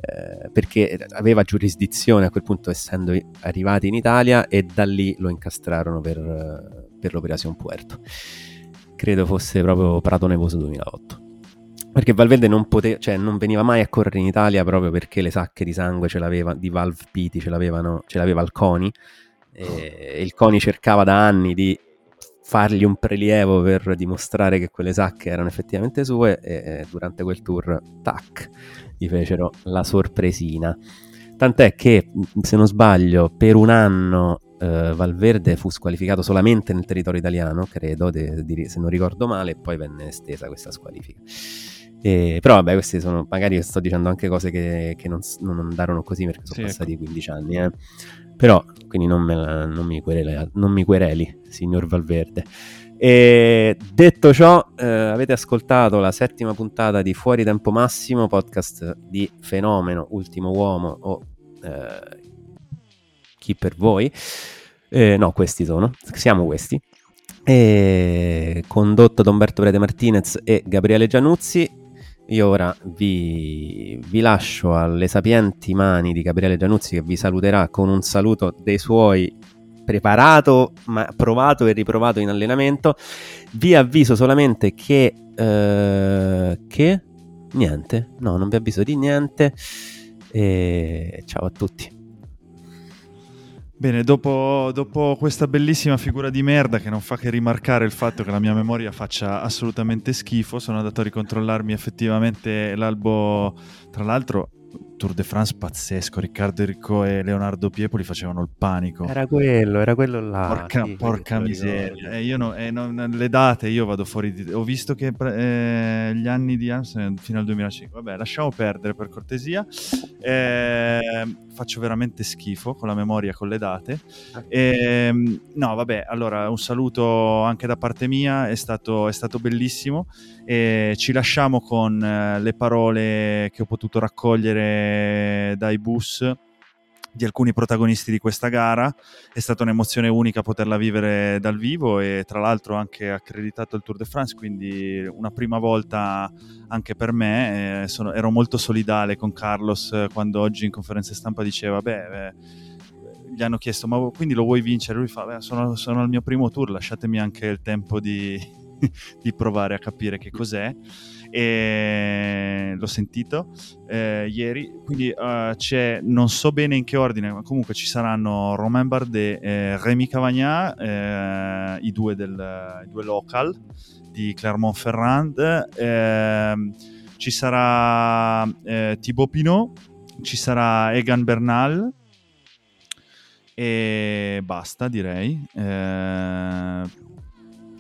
eh, perché, aveva giurisdizione a quel punto essendo arrivati in Italia e da lì lo incastrarono per, per l'Operazione Puerto. Credo fosse proprio Prato Nevoso 2008. Perché Valverde non, pote- cioè, non veniva mai a correre in Italia proprio perché le sacche di sangue ce l'aveva, di Valve Piti ce, l'avevano, ce l'aveva il CONI e il CONI cercava da anni di fargli un prelievo per dimostrare che quelle sacche erano effettivamente sue e durante quel tour, tac, gli fecero la sorpresina. Tant'è che, se non sbaglio, per un anno eh, Valverde fu squalificato solamente nel territorio italiano, credo, de, de, se non ricordo male, e poi venne estesa questa squalifica. E, però vabbè, queste sono, magari sto dicendo anche cose che, che non, non, andarono così perché sono sì, passati ecco. 15 anni, eh. Però, quindi non, la, non, mi quereli, non, mi quereli, signor Valverde. E detto ciò, eh, avete ascoltato la settima puntata di Fuori Tempo Massimo, podcast di Fenomeno, Ultimo Uomo o eh, Chi per voi. Eh, no, questi sono, siamo questi. Condotto da Umberto Prete Martinez e Gabriele Gianuzzi. Io ora vi, vi, lascio alle sapienti mani di Gabriele Gianuzzi che vi saluterà con un saluto dei suoi preparato, ma provato e riprovato in allenamento. Vi avviso solamente che... Eh, che? Niente, no, non vi avviso di niente. E ciao a tutti. Bene, dopo, dopo, questa bellissima figura di merda che non fa che rimarcare il fatto che la mia memoria faccia assolutamente schifo, sono andato a ricontrollarmi effettivamente l'albo. Tra l'altro, Tour de France pazzesco. Riccardo Enrico e Leonardo Piepoli facevano il panico. Era quello, era quello là. Porca, sì, porca miseria. Eh, io no, eh, non, le date io vado fuori di... Ho visto che eh, gli anni di Amsterdam fino al 2005. Vabbè, lasciamo perdere per cortesia. Eh, eh, faccio veramente schifo con la memoria, con le date. E, ehm, no, vabbè, allora un saluto anche da parte mia, è stato, è stato bellissimo. Ci lasciamo con eh, le parole che ho potuto raccogliere dai bus di alcuni protagonisti di questa gara. È stata un'emozione unica poterla vivere dal vivo e tra l'altro anche accreditato il Tour de France, quindi una prima volta anche per me. Eh, sono, ero molto solidale con Carlos eh, quando oggi in conferenza stampa diceva, beh, eh, gli hanno chiesto, ma quindi lo vuoi vincere? Lui fa, beh, sono, sono al mio primo tour, lasciatemi anche il tempo di, di provare a capire che cos'è e l'ho sentito eh, ieri, quindi uh, c'è, non so bene in che ordine, ma comunque ci saranno Romain Bardet e Rémi Cavagnat, eh, i, due del, i due local di Clermont-Ferrand, eh, ci sarà eh, Thibaut Pinot, ci sarà Egan Bernal e basta direi. Eh,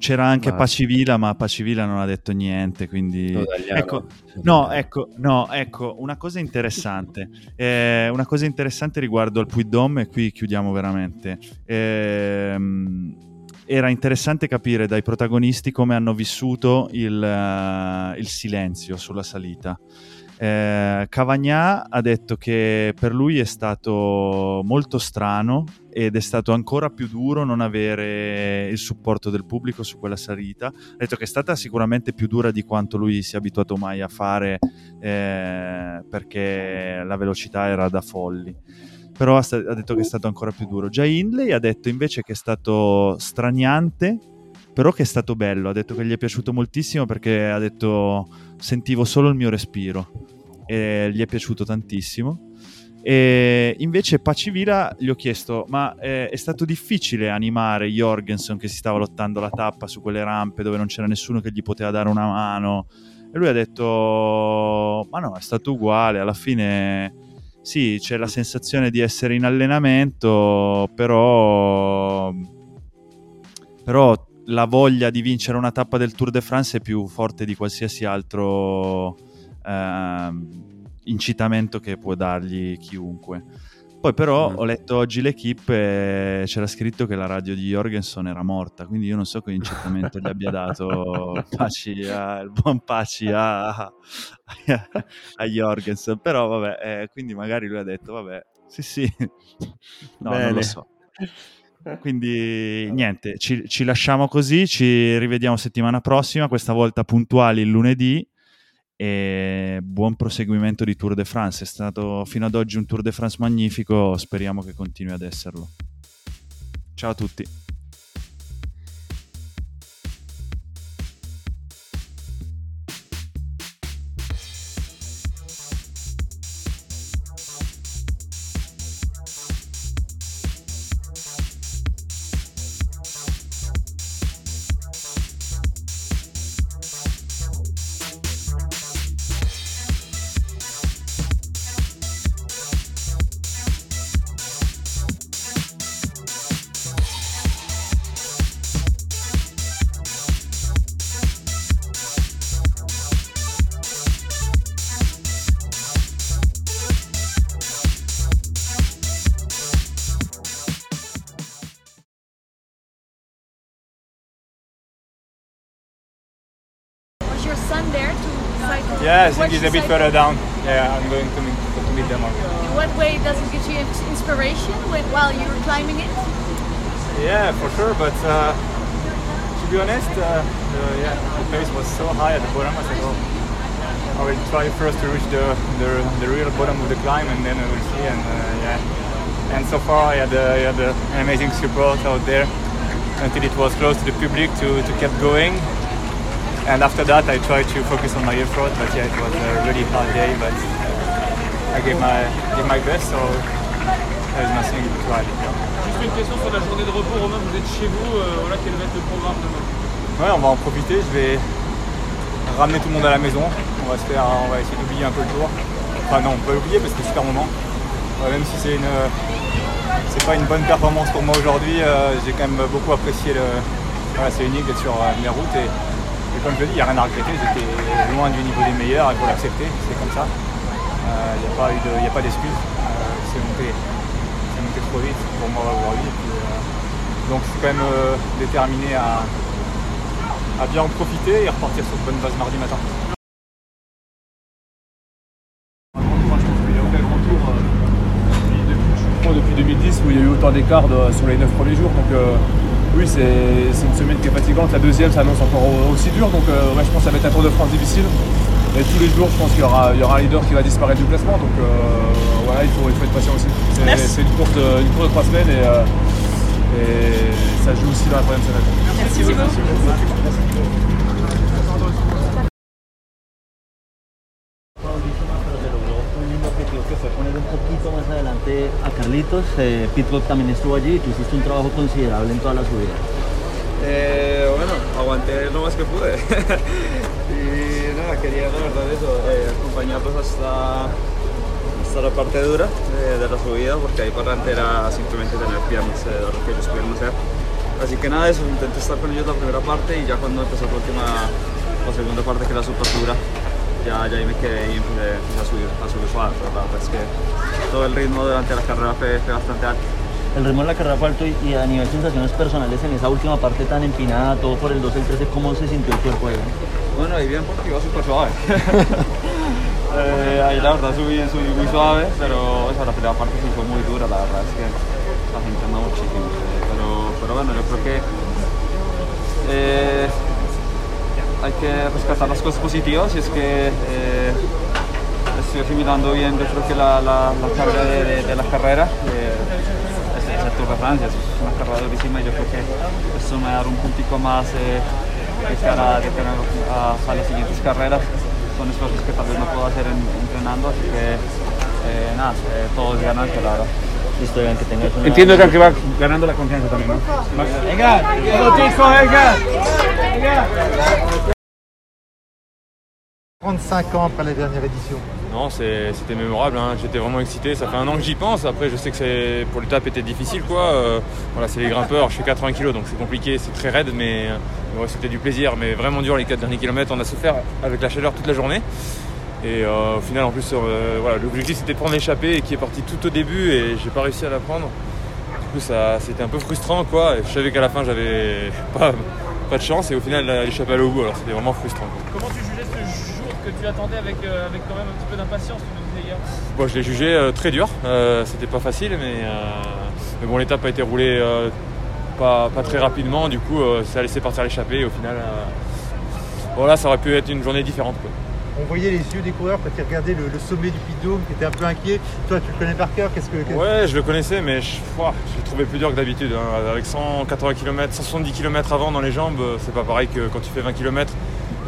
c'era anche Pacivila, ma Pacivila non ha detto niente, quindi... Ecco, no, ecco, no, ecco, una cosa interessante, eh, una cosa interessante riguardo al Puy e qui chiudiamo veramente. Eh, era interessante capire dai protagonisti come hanno vissuto il, uh, il silenzio sulla salita. Eh, Cavagnà ha detto che per lui è stato molto strano ed è stato ancora più duro non avere il supporto del pubblico su quella salita. Ha detto che è stata sicuramente più dura di quanto lui sia abituato mai a fare eh, perché la velocità era da folli. Però ha, sta- ha detto che è stato ancora più duro. Già Hindley ha detto invece che è stato straniante, però che è stato bello. Ha detto che gli è piaciuto moltissimo perché ha detto sentivo solo il mio respiro e gli è piaciuto tantissimo. E invece Pacivila gli ho chiesto: Ma eh, è stato difficile animare Jorgensen che si stava lottando la tappa su quelle rampe dove non c'era nessuno che gli poteva dare una mano? E lui ha detto: Ma no, è stato uguale. Alla fine, sì, c'è la sensazione di essere in allenamento, però. Però la voglia di vincere una tappa del Tour de France è più forte di qualsiasi altro eh, incitamento che può dargli chiunque. Poi però mm. ho letto oggi l'equipe e c'era scritto che la radio di Jorgensen era morta, quindi io non so che incitamento gli abbia dato Paci a, il buon Paci a, a, a Jorgensen, però vabbè, eh, quindi magari lui ha detto vabbè, sì sì, no, Bene. non lo so. Quindi niente, ci, ci lasciamo così, ci rivediamo settimana prossima, questa volta puntuali il lunedì e buon proseguimento di Tour de France. È stato fino ad oggi un Tour de France magnifico, speriamo che continui ad esserlo. Ciao a tutti. He's a bit further down. Yeah, I'm going to meet, to meet them. In what way does it give you inspiration when, while you were climbing it? Yeah, for sure. But uh, to be honest, uh, the, yeah, the pace was so high at the bottom. I said, oh, I will try first to reach the, the, the real bottom of the climb, and then we will see. And uh, yeah, and so far I had, uh, I had an amazing support out there until it was close to the public to, to keep going and after that I tried to focus on my effort but yeah it was a really hard day but I gave my, gave my best so there's nothing to add. Juste une question sur la journée de repos Romain, vous êtes chez vous, euh, voilà quel va être le programme demain Ouais on va en profiter, je vais ramener tout le monde à la maison, on va se faire, on va essayer d'oublier un peu le tour. Enfin non on peut l'oublier parce que c'est super moment. Ouais, même si c'est une c'est pas une bonne performance pour moi aujourd'hui, euh, j'ai quand même beaucoup apprécié le. Voilà, c'est unique d'être sur euh, mes routes et comme je dis, il n'y a rien à regretter, j'étais loin du niveau des meilleurs, il faut l'accepter, c'est comme ça. Il euh, n'y a pas d'excuses. Euh, c'est monté, monté trop vite pour moi aujourd'hui. Euh, donc je suis quand même déterminé à, bien en profiter et repartir sur de bonnes bases mardi matin. Depuis, depuis, je crois, depuis 2010 où il y a eu autant d'écart de- sur les 9 premiers jours. Donc oui, c'est c'est une semaine qui est fatigante. La deuxième s'annonce encore au- aussi dure. Donc euh, ouais, je pense que ça va être un Tour de France difficile. Et tous les jours, je pense qu'il y aura, il y aura un leader qui va disparaître du classement. Donc euh, voilà, il faut, il faut être patient aussi. C'est une, course de, une course de 3 semaines et, euh, et ça joue aussi dans la troisième semaine. Merci pero que fue poner un poquito más adelante a Carlitos. Eh, también estuvo allí y tú hiciste un trabajo considerable en toda la subida. Eh, bueno, aguanté lo más que pude. y nada, quería la verdad eso, eh, acompañarlos hasta, hasta la parte dura eh, de la subida, porque ahí para adelante era simplemente tener piernas eh, lo que ellos pudieron hacer. Así que nada, eso, intenté estar con ellos la primera parte y ya cuando empezó la última, la segunda parte que era súper dura, ya, ya ahí me quedé y empecé, empecé a subir, a subir suave, pero la verdad es que todo el ritmo durante la carrera fue, fue bastante alto. El ritmo de la carrera fue alto y, y a nivel sensaciones personales en esa última parte tan empinada, todo por el 2 el 13, ¿cómo se sintió el cuerpo ahí? Bueno, ahí bien porque iba súper suave. Eh, ahí la verdad subí, subí muy suave, pero esa la primera parte sí fue muy dura, la verdad es que la gente anda muchísimo. eh, pero, pero bueno, yo creo que eh, hay que rescatar las cosas positivas y es que eh, estoy asimilando bien, yo creo que la, la, carga de, la carrera. eh, es, es el Tour es una carrera durísima y yo creo que esto me va a dar un puntico más eh, de cara, de cara a, las siguientes carreras. Son esfuerzos que tal vez no puedo hacer en- entrenando, así que eh, nada, eh, todo es ganancia, que tengas una... Entiendo que va ganando la confianza también, ¿no? Venga, venga, venga. 35 ans après la dernière édition. Non, c'était mémorable, hein. j'étais vraiment excité. Ça fait un an que j'y pense. Après, je sais que c'est pour l'étape était difficile, quoi. Euh, voilà, c'est les grimpeurs. Je fais 80 kg, donc c'est compliqué, c'est très raide, mais, euh, mais ouais, c'était du plaisir. Mais vraiment dur les 4 derniers kilomètres. On a souffert avec la chaleur toute la journée. Et euh, au final, en plus, euh, voilà, l'objectif c'était de prendre l'échappée et qui est parti tout au début et j'ai pas réussi à la prendre. Du coup, ça, c'était un peu frustrant, quoi. Et je savais qu'à la fin, j'avais pas, pas de chance et au final, l'échappée allait au bout. Alors, c'était vraiment frustrant. quoi. Comment tu jugeais ce jour que tu attendais avec, euh, avec quand même un petit peu d'impatience, tu hier Bon, je l'ai jugé très dur. C'était pas facile, mais, mais bon, l'étape a été roulée pas, pas très rapidement. Du coup, ça a laissé partir l'échappée. Et au final, voilà, ça aurait pu être une journée différente. quoi. On voyait les yeux des coureurs quand ils regardaient le, le sommet du Puy de Dôme, qui étaient un peu inquiets. Toi, tu le connais par cœur. Qu'est-ce que Ouais, je le connaissais, mais je, ouah, trouvé plus dur que d'habitude. hein. Avec 180 km, 170 km avant dans les jambes, euh, c'est pas pareil que quand tu fais 20 km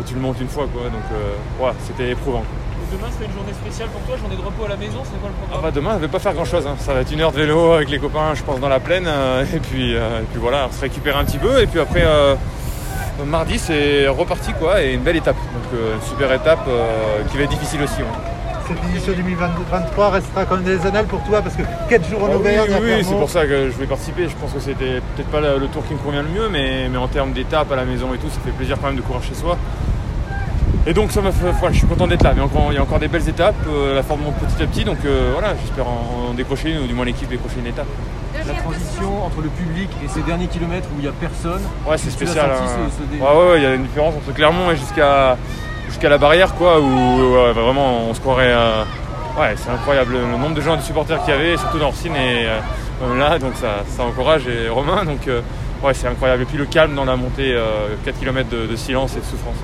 et tu le montes une fois. Quoi. Donc, euh, ouais, c'était éprouvant. Et Demain, c'est une journée spéciale pour toi, journée de repos à la maison, c'est quoi le Ah programme bah demain, je vais pas faire grand chose. Ça va être une heure de vélo avec les copains, je pense, dans la plaine. euh, et, puis, euh, et puis voilà, on se récupère un petit peu. Et puis après, euh, mardi, c'est reparti quoi. Et une belle étape. Donc euh, une super étape euh, qui va être difficile aussi. ouais. Cette édition 2023 restera même des annales pour toi parce que 4 jours en Ah oui, Auvergne. oui, oui, c'est pour ça que je voulais participer. Je pense que c'était peut-être pas le, le tour qui me convient le mieux, mais, mais en termes d'étapes à la maison et tout, ça fait plaisir quand même de courir chez soi. Et donc ça m'a fait, voilà, je suis content d'être là, mais encore, il y a encore des belles étapes, euh, la forme monte petit à petit, donc euh, voilà, j'espère en, en décrocher une, ou du moins l'équipe décrocher une étape. La transition entre le public et ces derniers kilomètres où il n'y a personne. Ouais, c'est spécial. senti, hein. ce- ce dé- Ouais, ouais, ouais, il y a une différence entre Clermont et jusqu'à jusqu'à la barrière, quoi, où ouais, vraiment on se croirait. euh, ouais, c'est incroyable le nombre de gens, de supporters qu'il y avait, surtout dans Orsine et euh, là, donc ça, ça encourage et Romain, donc euh, ouais, c'est incroyable. Et puis le calme dans la montée, euh, 4 km de, de silence et de souffrance.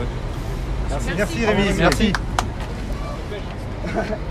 Merci, Rémi. Merci. Merci.